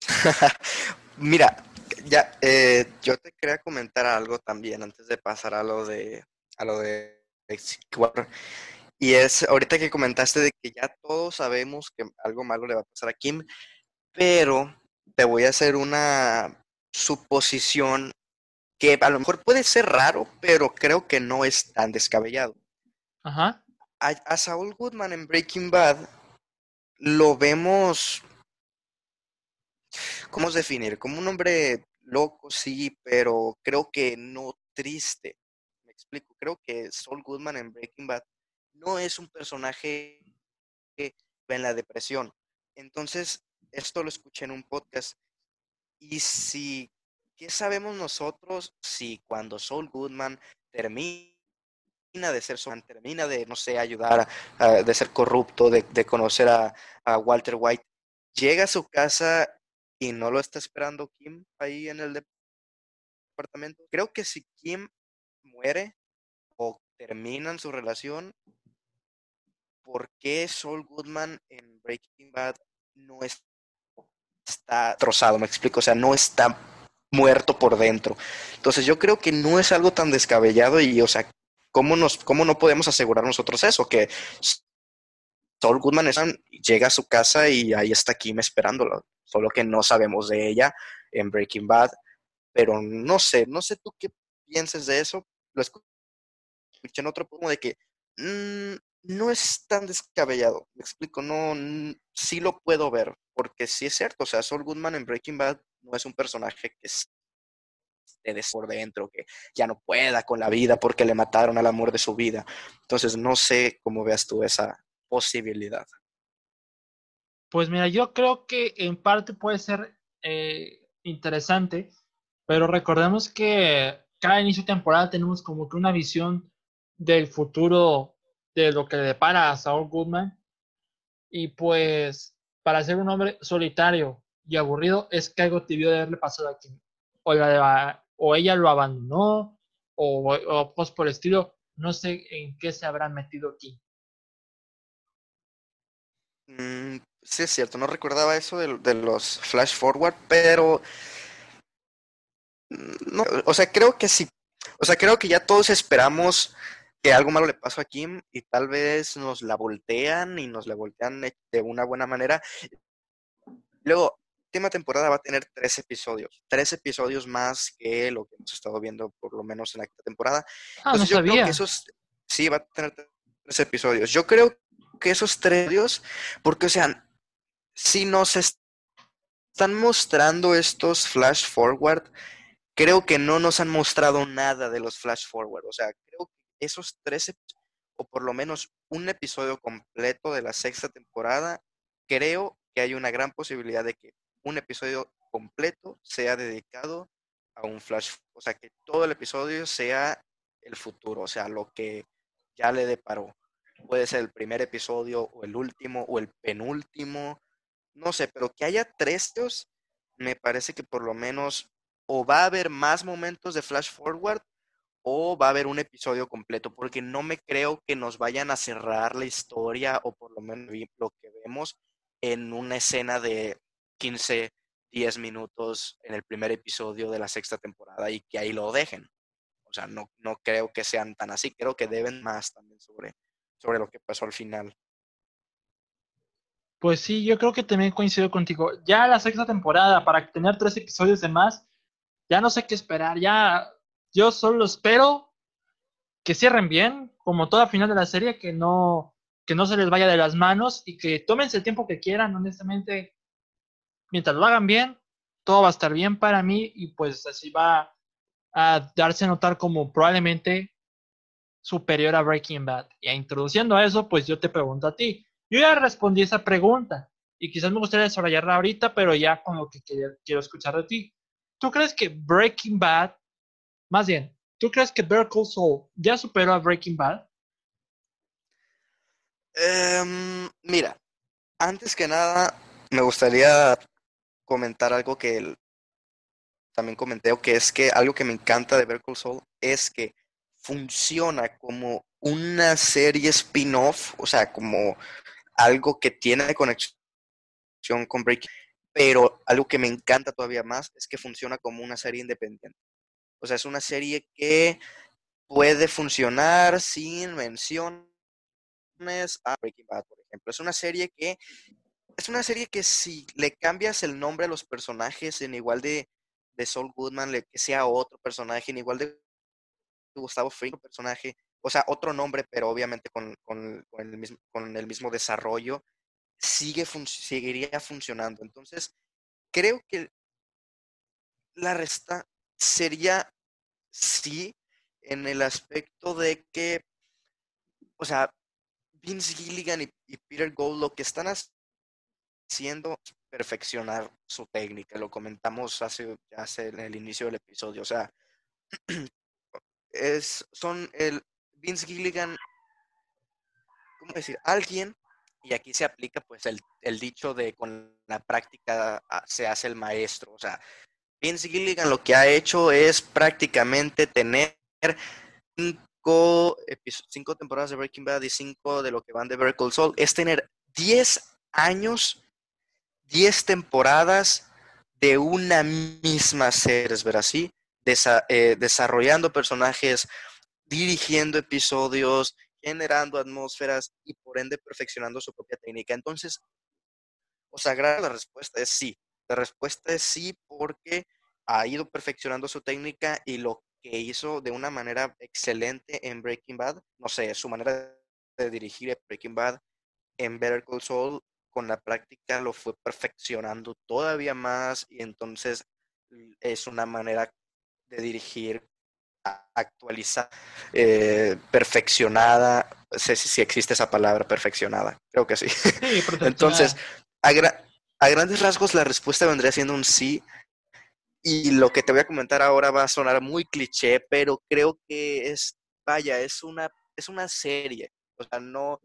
Mira, ya, eh, yo te quería comentar algo también antes de pasar a lo de, a lo de y es, ahorita que comentaste de que ya todos sabemos que algo malo le va a pasar a Kim, pero te voy a hacer una suposición que a lo mejor puede ser raro, pero creo que no es tan descabellado. Ajá. A, Saul Goodman en Breaking Bad lo vemos, ¿cómo es definir? Como un hombre loco, sí, pero creo que no triste. Me explico, creo que Saul Goodman en Breaking Bad no es un personaje que va en la depresión. Entonces, esto lo escuché en un podcast. Y si, ¿qué sabemos nosotros si cuando Saul Goodman termina de ser termina de, no sé, ayudar, de ser corrupto, de, conocer a, a, Walter White, llega a su casa y no lo está esperando Kim ahí en el departamento? Creo que si Kim muere o terminan su relación, por qué Saul Goodman en Breaking Bad no está trozado, me explico, o sea, no está muerto por dentro. Entonces yo creo que no es algo tan descabellado y, o sea, ¿cómo, nos, cómo no podemos asegurar nosotros eso? Que Saul Goodman llega a su casa y ahí está Kim esperándolo, solo que no sabemos de ella en Breaking Bad, pero no sé, no sé tú qué pienses de eso, lo escuché en otro punto de que mm, no es tan descabellado. Me explico, no, sí lo puedo ver, porque sí es cierto, o sea, Saul Goodman en Breaking Bad no es un personaje que esté por dentro, que ya no pueda con la vida porque le mataron al amor de su vida. Entonces, no sé cómo veas tú esa posibilidad. Pues mira, yo creo que en parte puede ser eh, interesante, pero recordemos que cada inicio de temporada tenemos como que una visión del futuro de lo que le depara a Saul Goodman. Y pues, para ser un hombre solitario y aburrido, es que algo tibio de haberle pasado aquí. O, o ella lo abandonó, o, o por el estilo, no sé en qué se habrán metido aquí. Mm, sí, es cierto, no recordaba eso de, de los flash forward, pero. Mm, no, o sea, creo que sí. O sea, creo que ya todos esperamos que algo malo le pasó a Kim y tal vez nos la voltean y nos la voltean de una buena manera. Luego, última temporada va a tener tres episodios, tres episodios más que lo que hemos estado viendo por lo menos en la temporada. Ah, no sabía. que esos, sí, va a tener tres episodios. Yo creo que esos tres, porque o sea, si nos están mostrando estos flash forward, creo que no nos han mostrado nada de los flash forward. O sea, creo que esos tres, o por lo menos un episodio completo de la sexta temporada, creo que hay una gran posibilidad de que un episodio completo sea dedicado a un flash, o sea, que todo el episodio sea el futuro, o sea, lo que ya le deparó. Puede ser el primer episodio o el último o el penúltimo, no sé, pero que haya tres, me parece que por lo menos o va a haber más momentos de flash forward o va a haber un episodio completo, porque no me creo que nos vayan a cerrar la historia o por lo menos lo que vemos en una escena de 15, 10 minutos en el primer episodio de la sexta temporada y que ahí lo dejen. O sea, no, no creo que sean tan así, creo que deben más también sobre, sobre lo que pasó al final. Pues sí, yo creo que también coincido contigo. Ya la sexta temporada, para tener tres episodios de más, ya no sé qué esperar, ya yo solo espero que cierren bien, como toda final de la serie, que no, que no se les vaya de las manos y que tómense el tiempo que quieran, honestamente. Mientras lo hagan bien, todo va a estar bien para mí y pues así va a darse a notar como probablemente superior a Breaking Bad. Y introduciendo a eso, pues yo te pregunto a ti. Yo ya respondí esa pregunta y quizás me gustaría desarrollarla ahorita, pero ya con lo que quiero escuchar de ti. ¿Tú crees que Breaking Bad más bien, ¿tú crees que Better Soul ya superó a Breaking Bad? Em, mira, antes que nada, me gustaría comentar algo que también comenté, que es que algo que me encanta de Better Soul es que funciona como una serie spin-off, o sea, como algo que tiene conexión con Breaking pero algo que me encanta todavía más es que funciona como una serie independiente. O sea, es una serie que puede funcionar sin menciones a Breaking Bad, por ejemplo. Es una serie que es una serie que si le cambias el nombre a los personajes en igual de, de Saul Goodman, que sea otro personaje, en igual de Gustavo Fring, personaje, o sea, otro nombre, pero obviamente con, el, mismo, con el mismo desarrollo, sigue seguiría funcionando. Entonces, creo que la resta sería sí en el aspecto de que, o sea, Vince Gilligan y, Peter Gold lo que están haciendo perfeccionar su técnica. Lo comentamos hace, hace en el inicio del episodio. O sea, es, son el Vince Gilligan, ¿cómo decir? Alguien, y aquí se aplica pues el, el dicho de con la práctica ah, se hace el maestro. O sea, Vince Gilligan lo que ha hecho es prácticamente tener cinco, cinco temporadas de Breaking Bad y cinco de lo que van de Vertical Soul, es tener 10 años, 10 temporadas de una misma serie, ¿verdad? Así, eh, desarrollando personajes, dirigiendo episodios, generando atmósferas y por ende perfeccionando su propia técnica. Entonces, o sea, la respuesta es sí. La respuesta es sí porque ha ido perfeccionando su técnica y lo que hizo de una manera excelente en Breaking Bad, no sé, su manera de dirigir Breaking Bad en Better Call Saul con la práctica lo fue perfeccionando todavía más y entonces es una manera de dirigir actualizada, eh, perfeccionada, sé si, existe esa palabra, perfeccionada, creo que sí. entonces, a, a grandes rasgos la respuesta vendría siendo un sí, y lo que te voy a comentar ahora va a sonar muy cliché, pero creo que es, vaya, es una, es una serie. O sea, no...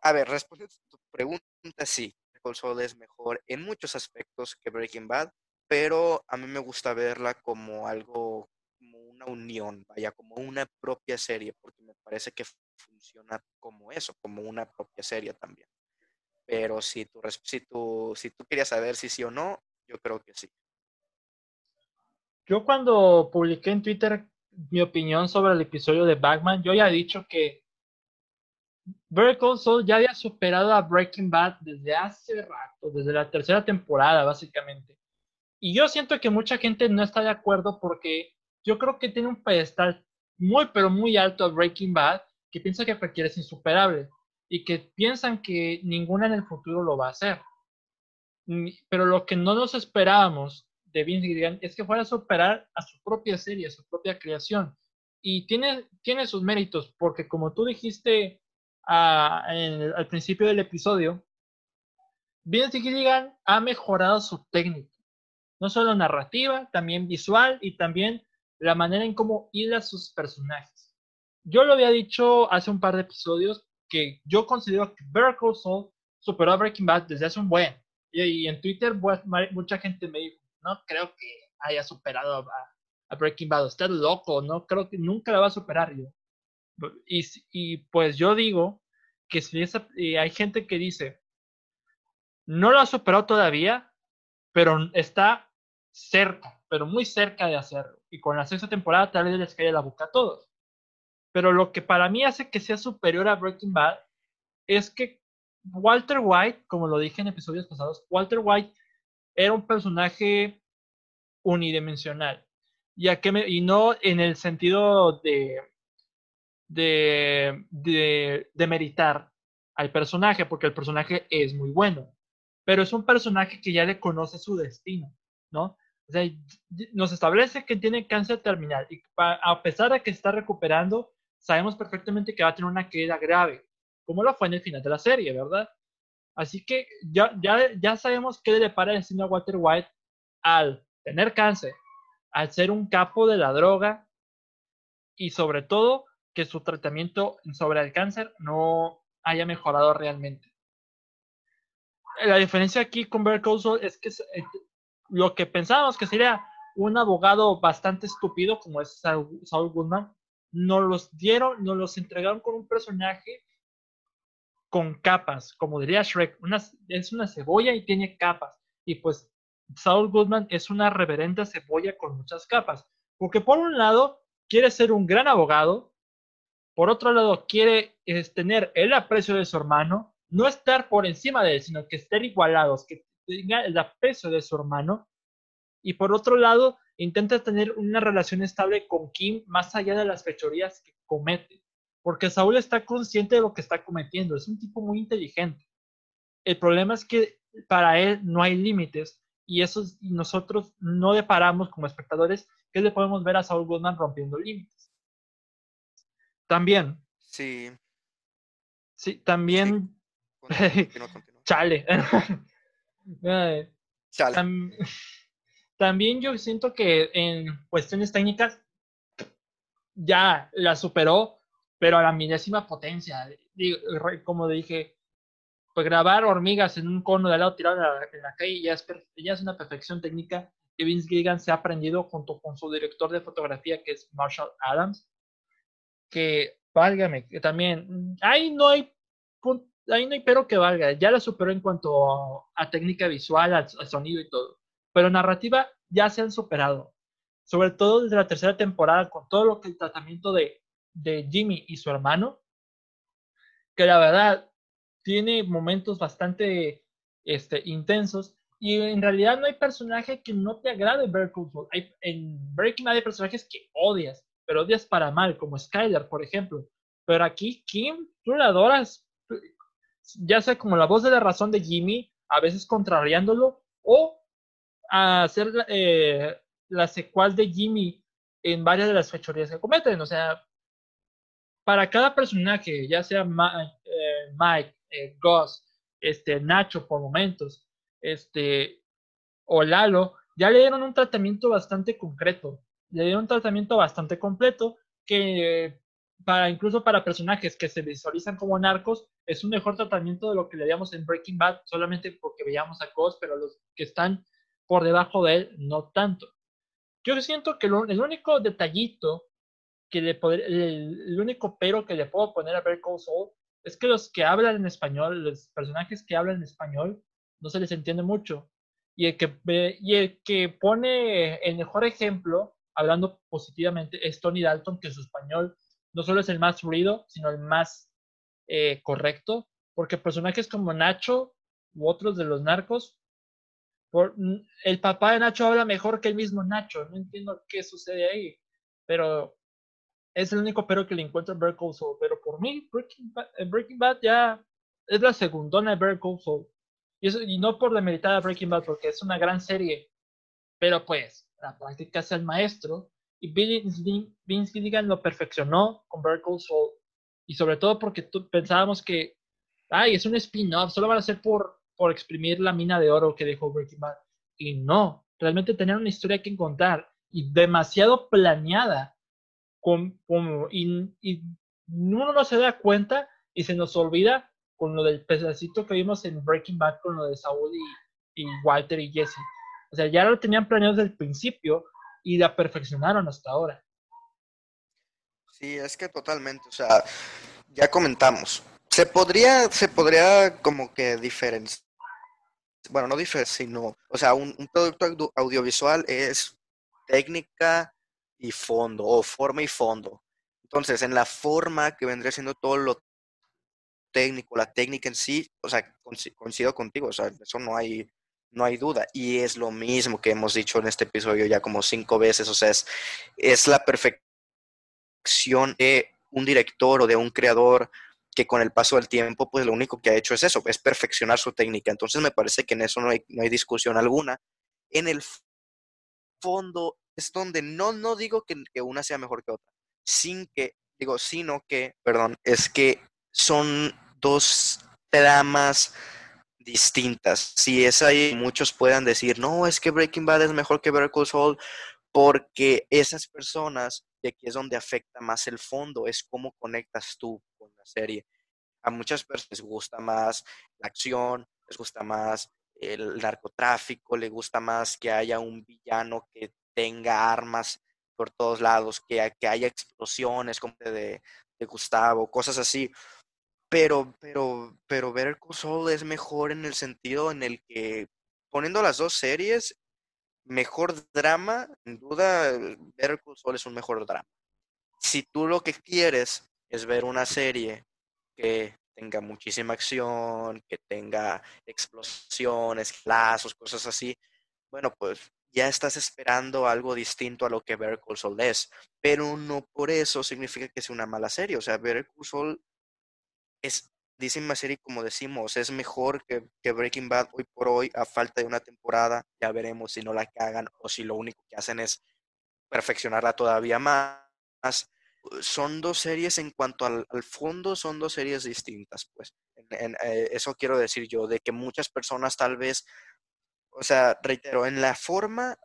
A ver, responde tu pregunta, sí. Cold Soul es mejor en muchos aspectos que Breaking Bad, pero a mí me gusta verla como algo, como una unión, vaya, como una propia serie, porque me parece que funciona como eso, como una propia serie también. Pero si tú, si tú, si tú querías saber si sí o no, yo creo que sí. Yo cuando publiqué en Twitter mi opinión sobre el episodio de Batman, yo ya he dicho que Vertical Soul ya había superado a Breaking Bad desde hace rato, desde la tercera temporada, básicamente. Y yo siento que mucha gente no está de acuerdo porque yo creo que tiene un pedestal muy, pero muy alto a Breaking Bad, que piensa que cualquiera es insuperable y que piensan que ninguna en el futuro lo va a hacer. Pero lo que no nos esperábamos de Vince Gilligan es que fuera a superar a su propia serie, a su propia creación. Y tiene, tiene sus méritos, porque como tú dijiste al principio del episodio, Vince Gilligan ha mejorado su técnica, no solo narrativa, también visual y también la manera en cómo hila sus personajes. Yo lo había dicho hace un par de episodios que yo considero que Better Call Saul superó a Breaking Bad desde hace un buen. Y, y en Twitter mucha gente me dijo, no creo que haya superado a, Breaking Bad. Usted loco, no creo que nunca la va a superar yo. Y, pues yo digo que si hay gente que dice, no lo ha superado todavía, pero está cerca, pero muy cerca de hacerlo. Y con la sexta temporada tal vez les cae la boca a todos. Pero lo que para mí hace que sea superior a Breaking Bad es que Walter White, como lo dije en episodios pasados, Walter White era un personaje unidimensional. Y, y no en el sentido de, de, de, meritar al personaje, porque el personaje es muy bueno, pero es un personaje que ya le conoce su destino, ¿no? O sea, nos establece que tiene cáncer terminal y a pesar de que está recuperando, sabemos perfectamente que va a tener una caída grave, como lo fue en el final de la serie, ¿verdad? Así que ya, ya, ya sabemos qué le depara el destino a Walter White al tener cáncer, al ser un capo de la droga y sobre todo que su tratamiento sobre el cáncer no haya mejorado realmente. La diferencia aquí con Bear es que eh, lo que pensábamos que sería un abogado bastante estúpido como es Saul Goodman, nos los dieron, nos los entregaron con un personaje con capas, como diría Shrek, es una cebolla y tiene capas. Y pues Saul Goodman es una reverenda cebolla con muchas capas. Porque por un lado quiere ser un gran abogado, por otro lado quiere tener el aprecio de su hermano, no estar por encima de él, sino que estén igualados, que tenga el aprecio de su hermano. Y por otro lado, intenta tener una relación estable con Kim más allá de las fechorías que comete. Porque Saúl está consciente de lo que está cometiendo, es un tipo muy inteligente. El problema es que para él no hay límites y nosotros no deparamos como espectadores que le podemos ver a Saul Goodman rompiendo límites. También. Sí. Sí, también. Chale. Chale. también yo siento que en cuestiones técnicas ya la superó, pero a la milésima potencia. Como dije, pues grabar hormigas en un cono de al lado tirado en la, calle ya es, ya es una perfección técnica que Vince Gilligan se ha aprendido junto con su director de fotografía que es Marshall Adams. Que, válgame, que también, ahí no hay, ahí no hay pero que valga, ya la superó en cuanto a, técnica visual, al, sonido y todo. Pero narrativa ya se han superado. Sobre todo desde la tercera temporada, con todo lo que el tratamiento de, de Jimmy y su hermano, que la verdad tiene momentos bastante este, intensos y en realidad no hay personaje que no te agrade ver Hay, en Breaking Bad hay personajes que odias, pero odias para mal, como Skyler, por ejemplo. Pero aquí, Kim, tú la adoras, ya sea como la voz de la razón de Jimmy, a veces contrariándolo, o a hacer eh, la secual de Jimmy en varias de las fechorías que cometen. O sea, para cada personaje, ya sea eh, Mike, eh, Gus, este, Nacho por momentos, este, o Lalo, ya le dieron un tratamiento bastante concreto, le dieron un tratamiento bastante completo que para incluso para personajes que se visualizan como narcos es un mejor tratamiento de lo que le díamos en Breaking Bad solamente porque veíamos a Gus, pero los que están por debajo de él no tanto. Yo siento que el único detallito que le el, único pero que le puedo poner a Better Call es que los que hablan en español, los personajes que hablan en español, no se les entiende mucho. Y el que, y el que pone el mejor ejemplo, hablando positivamente, es Tony Dalton, que su español no solo es el más fluido, sino el más eh, correcto, porque personajes como Nacho u otros de los narcos, por, el papá de Nacho habla mejor que el mismo Nacho, no entiendo qué sucede ahí, pero es el único pero que le encuentro a Better Pero por mí, eh, Breaking Bad, ya es la segundona de Better Call Y, no por demeritar a Breaking Bad, porque es una gran serie. Pero pues, la práctica es el maestro. Y Vince Gilligan lo perfeccionó con Better Call Y sobre todo porque tú, pensábamos que, ay, es un spin-off, solo van a ser por, por exprimir la mina de oro que dejó Breaking Bad. Y no, realmente tenían una historia que contar y demasiado planeada y, uno no se da cuenta y se nos olvida con lo del pedacito que vimos en Breaking Bad con lo de Saúl y, Walter y Jesse. O sea, ya lo tenían planeado desde el principio y la perfeccionaron hasta ahora. Sí, es que totalmente, o sea, ya comentamos. Se podría, se podría como que diferenciar, bueno, no diferenciar, sino, o sea, un producto audiovisual es técnica, y fondo, o forma y fondo. Entonces, en la forma que vendría siendo todo lo técnico, la técnica en sí, o sea, coincido contigo, o sea, eso no hay, no hay duda. Y es lo mismo que hemos dicho en este episodio ya como cinco veces, o sea, es, es la perfección de un director o de un creador que con el paso del tiempo, pues lo único que ha hecho es eso, es perfeccionar su técnica. Entonces me parece que en eso no hay, no hay discusión alguna. En el fondo es donde no, no digo que, una sea mejor que otra, sin que, digo, sino que, perdón, es que son dos tramas distintas. Si es ahí, muchos puedan decir, no, es que Breaking Bad es mejor que Better Call porque esas personas, y aquí es donde afecta más el fondo, es cómo conectas tú con la serie. A muchas personas les gusta más la acción, les gusta más el narcotráfico, le gusta más que haya un villano que tenga armas por todos lados, que, que haya explosiones como de Gustavo, cosas así. Pero, pero, pero Better Call es mejor en el sentido en el que, poniendo las dos series, mejor drama, sin duda, Better Call es un mejor drama. Si tú lo que quieres es ver una serie que tenga muchísima acción, que tenga explosiones, lazos, cosas así, bueno, pues ya estás esperando algo distinto a lo que Better Call es, pero no por eso significa que sea una mala serie, o sea, Better Call es más serie, como decimos, es mejor que, que, Breaking Bad hoy por hoy, a falta de una temporada, ya veremos si no la cagan o si lo único que hacen es perfeccionarla todavía más. Son dos series en cuanto al, fondo, son dos series distintas, pues. Eh, eso quiero decir yo, de que muchas personas tal vez, o sea, reitero, en la forma,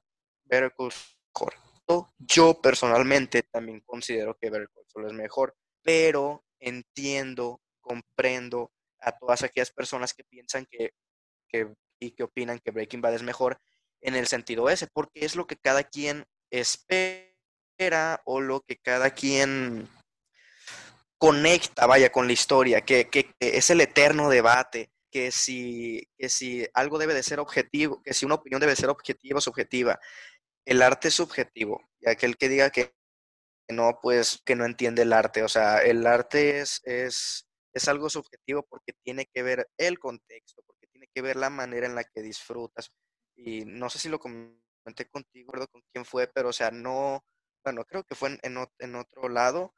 Better Call corto, yo personalmente también considero que Better Call es mejor, pero entiendo comprendo a todas aquellas personas que piensan que, y que opinan que Breaking Bad es mejor en el sentido ese, porque es lo que cada quien espera o lo que cada quien conecta, vaya, con la historia, que, es el eterno debate, que si, que si algo debe de ser objetivo, que si una opinión debe ser objetiva o subjetiva. El arte es subjetivo, y aquel que diga que no, pues que no entiende el arte. O sea, el arte es, es algo subjetivo porque tiene que ver el contexto, porque tiene que ver la manera en la que disfrutas. Y no sé si lo comenté contigo, recuerdo con quién fue, pero o sea, no, bueno, creo que fue en, en, otro lado,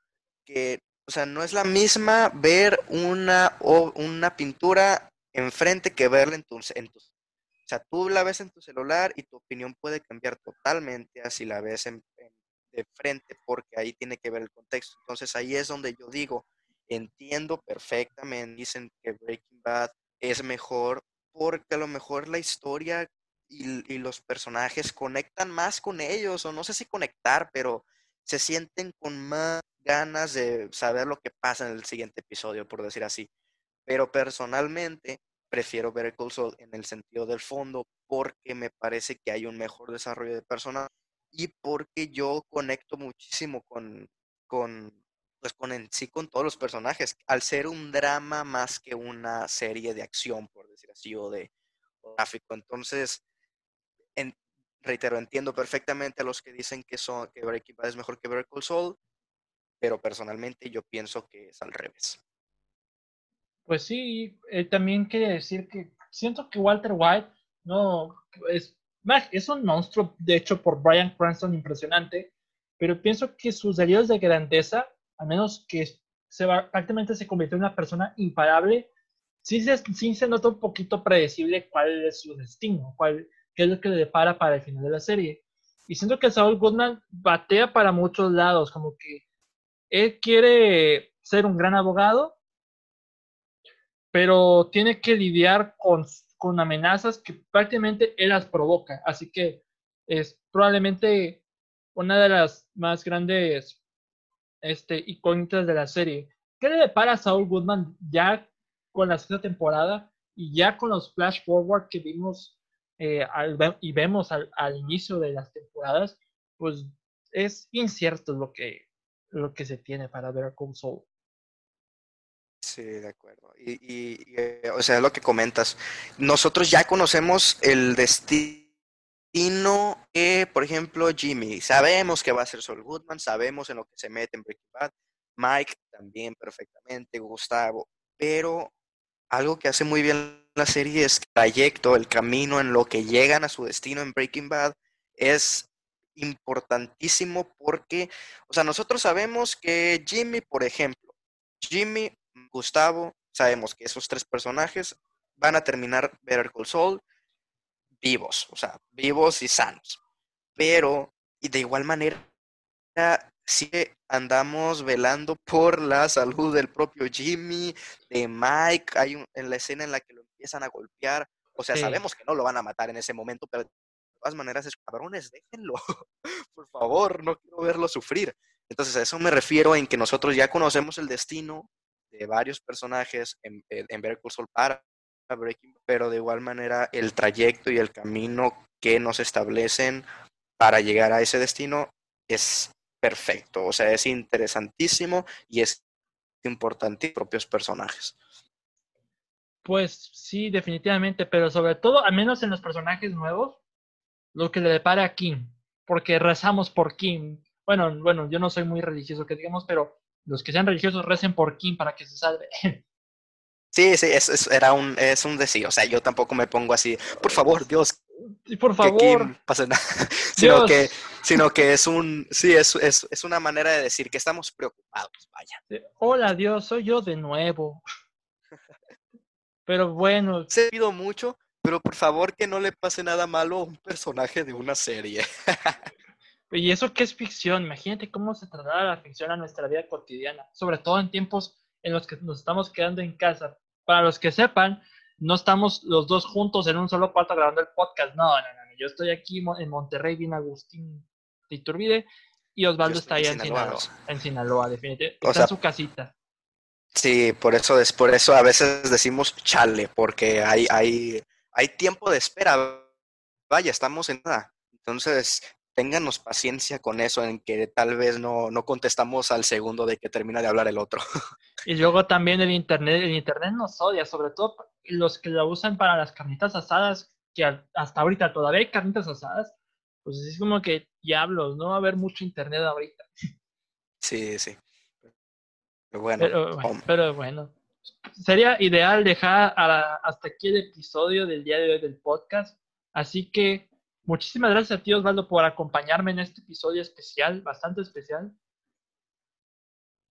que, o sea, no es la misma ver una, o, una pintura enfrente que verla en tu, en tu... O sea, tú la ves en tu celular y tu opinión puede cambiar totalmente así la ves en, de frente porque ahí tiene que ver el contexto. Entonces ahí es donde yo digo, entiendo perfectamente, dicen que Breaking Bad es mejor porque a lo mejor la historia y, los personajes conectan más con ellos, o no sé si conectar, pero se sienten con más ganas de saber lo que pasa en el siguiente episodio, por decir así. Pero personalmente prefiero ver el Saul en el sentido del fondo porque me parece que hay un mejor desarrollo de personaje y porque yo conecto muchísimo con, con, pues con en sí con todos los personajes, al ser un drama más que una serie de acción, por decir así, o de gráfico. Entonces, reitero, entiendo perfectamente a los que dicen que, son, que Breaking Bad es mejor que Better Call Saul, pero personalmente yo pienso que es al revés. Pues sí, eh, también quería decir que siento que Walter White no es, es un monstruo, de hecho, por Brian Cranston impresionante, pero pienso que sus delitos de grandeza al menos que se va, prácticamente se convirtió en una persona imparable, sí se, sí se nota un poquito predecible cuál es su destino, cuál, qué es lo que le depara para el final de la serie. Y siento que Saul Goodman batea para muchos lados, como que él quiere ser un gran abogado, pero tiene que lidiar con, con amenazas que prácticamente él las provoca. Así que es probablemente una de las más grandes este, icónicas de la serie. ¿Qué le depara a Saul Goodman ya con la sexta temporada y ya con los flash forward que vimos eh, y vemos al, inicio de las temporadas? Pues es incierto lo que, lo que se tiene para ver con Saul. Sí, de acuerdo. Y, o sea, lo que comentas. Nosotros ya conocemos el destino no, que, por ejemplo, Jimmy, sabemos que va a ser Saul Goodman, sabemos en lo que se mete en Breaking Bad, Mike también perfectamente, Gustavo, pero algo que hace muy bien la serie es que el trayecto, el camino en lo que llegan a su destino en Breaking Bad es importantísimo porque, o sea, nosotros sabemos que Jimmy, por ejemplo, Jimmy, Gustavo, sabemos que esos tres personajes van a terminar Better Call Saul vivos, o sea, vivos y sanos. Pero, y de igual manera, sí andamos velando por la salud del propio Jimmy, de Mike, hay en la escena en la que lo empiezan a golpear, o sea, sabemos que no lo van a matar en ese momento, pero de todas maneras es cabrones, déjenlo, por favor, no quiero verlo sufrir. Entonces a eso me refiero en que nosotros ya conocemos el destino de varios personajes en, en Better para Pero de igual manera el trayecto y el camino que nos establecen para llegar a ese destino es perfecto, o sea, es interesantísimo y es importante propios personajes. Pues sí, definitivamente, pero sobre todo, al menos en los personajes nuevos, lo que le depara a Kim, porque rezamos por Kim. Bueno, bueno, yo no soy muy religioso, que digamos, pero los que sean religiosos recen por Kim para que se salve. Sí, sí, es, era un, es un decir, o sea, yo tampoco me pongo así, por favor, Dios, por favor, que pase nada, sino que, sino que es un, sí, es, es, es, una manera de decir que estamos preocupados, vaya. Hola Dios, soy yo de nuevo. Pero bueno. Se pido mucho, pero por favor que no le pase nada malo a un personaje de una serie. y eso que es ficción, imagínate cómo se traslada la ficción a nuestra vida cotidiana, sobre todo en tiempos en los que nos estamos quedando en casa para los que sepan, no estamos los dos juntos en un solo cuarto grabando el podcast. No, no, no. Yo estoy aquí en Monterrey, bien Agustín de Iturbide, y Osvaldo está allá en Sinaloa. En Sinaloa, definitivamente. Está en su casita. Sí, por eso, es, por eso a veces decimos chale, porque hay, hay, hay tiempo de espera. Vaya, estamos en nada. Entonces, ténganos paciencia con eso, en que tal vez no, no contestamos al segundo de que termina de hablar el otro. Y luego también el internet, el internet nos odia, sobre todo los que lo usan para las carnitas asadas, que hasta ahorita todavía hay carnitas asadas, pues es como que diablos, no va a haber mucho internet ahorita. Sí, sí. Pero bueno, pero, bueno, sería ideal dejar hasta aquí el episodio del día de hoy del podcast. Así que Muchísimas gracias a ti, Osvaldo, por acompañarme en este episodio especial, bastante especial.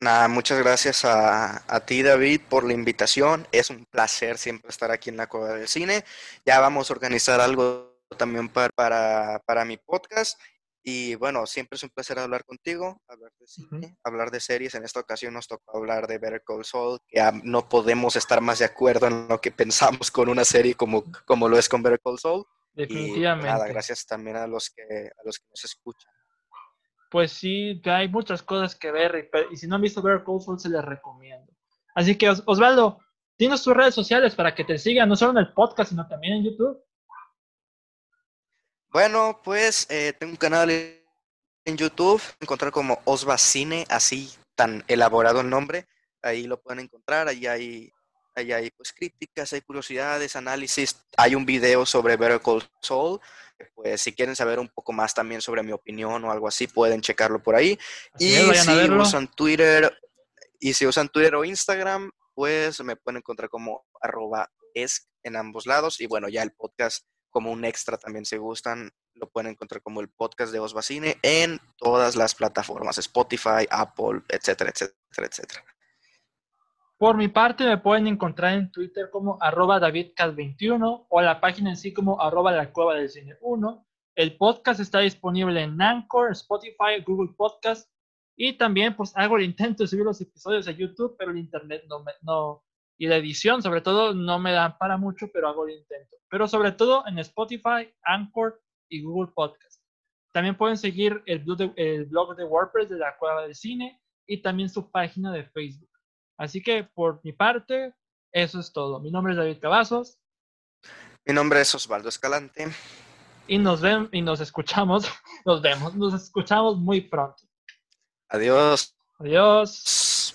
Nada, muchas gracias a, a, ti, David, por la invitación. Es un placer siempre estar aquí en la Cueva del Cine. Ya vamos a organizar algo también para, para, para mi podcast. Y bueno, siempre es un placer hablar contigo, hablar de cine, hablar de series. En esta ocasión nos tocó hablar de Better Call Saul, que no podemos estar más de acuerdo en lo que pensamos con una serie como, como lo es con Better Call Saul. Definitivamente. nada, gracias también a los que, a los que nos escuchan. Pues sí, hay muchas cosas que ver y, si no han visto Better Call Saul se les recomiendo. Así que Osvaldo, tienes tus redes sociales para que te sigan, no solo en el podcast, sino también en YouTube. Bueno, pues eh, tengo un canal en YouTube, encontrar como Osvacine, así tan elaborado el nombre. Ahí lo pueden encontrar, ahí hay Ahí hay pues críticas, hay curiosidades, análisis. Hay un video sobre Better Call Saul. Pues si quieren saber un poco más también sobre mi opinión o algo así, pueden checarlo por ahí. y si usan Twitter, y si usan Twitter o Instagram, pues me pueden encontrar como arroba es en ambos lados. Y bueno, ya el podcast como un extra también si gustan, lo pueden encontrar como el podcast de Osvacine en todas las plataformas, Spotify, Apple, etcétera, etcétera, etcétera. Por mi parte, me pueden encontrar en Twitter como arroba davidcat21 o la página en sí como arroba la cueva del cine 1. El podcast está disponible en Anchor, Spotify, Google Podcast y también pues hago el intento de subir los episodios a YouTube, pero el internet no, me, no y la edición sobre todo no me dan para mucho, pero hago el intento. Pero sobre todo en Spotify, Anchor y Google Podcast. También pueden seguir el blog de, el blog de WordPress de la Cueva del Cine y también su página de Facebook. Así que por mi parte, eso es todo. Mi nombre es David Cavazos. Mi nombre es Osvaldo Escalante. Y nos ven y nos escuchamos, nos vemos, nos escuchamos muy pronto. Adiós. Adiós.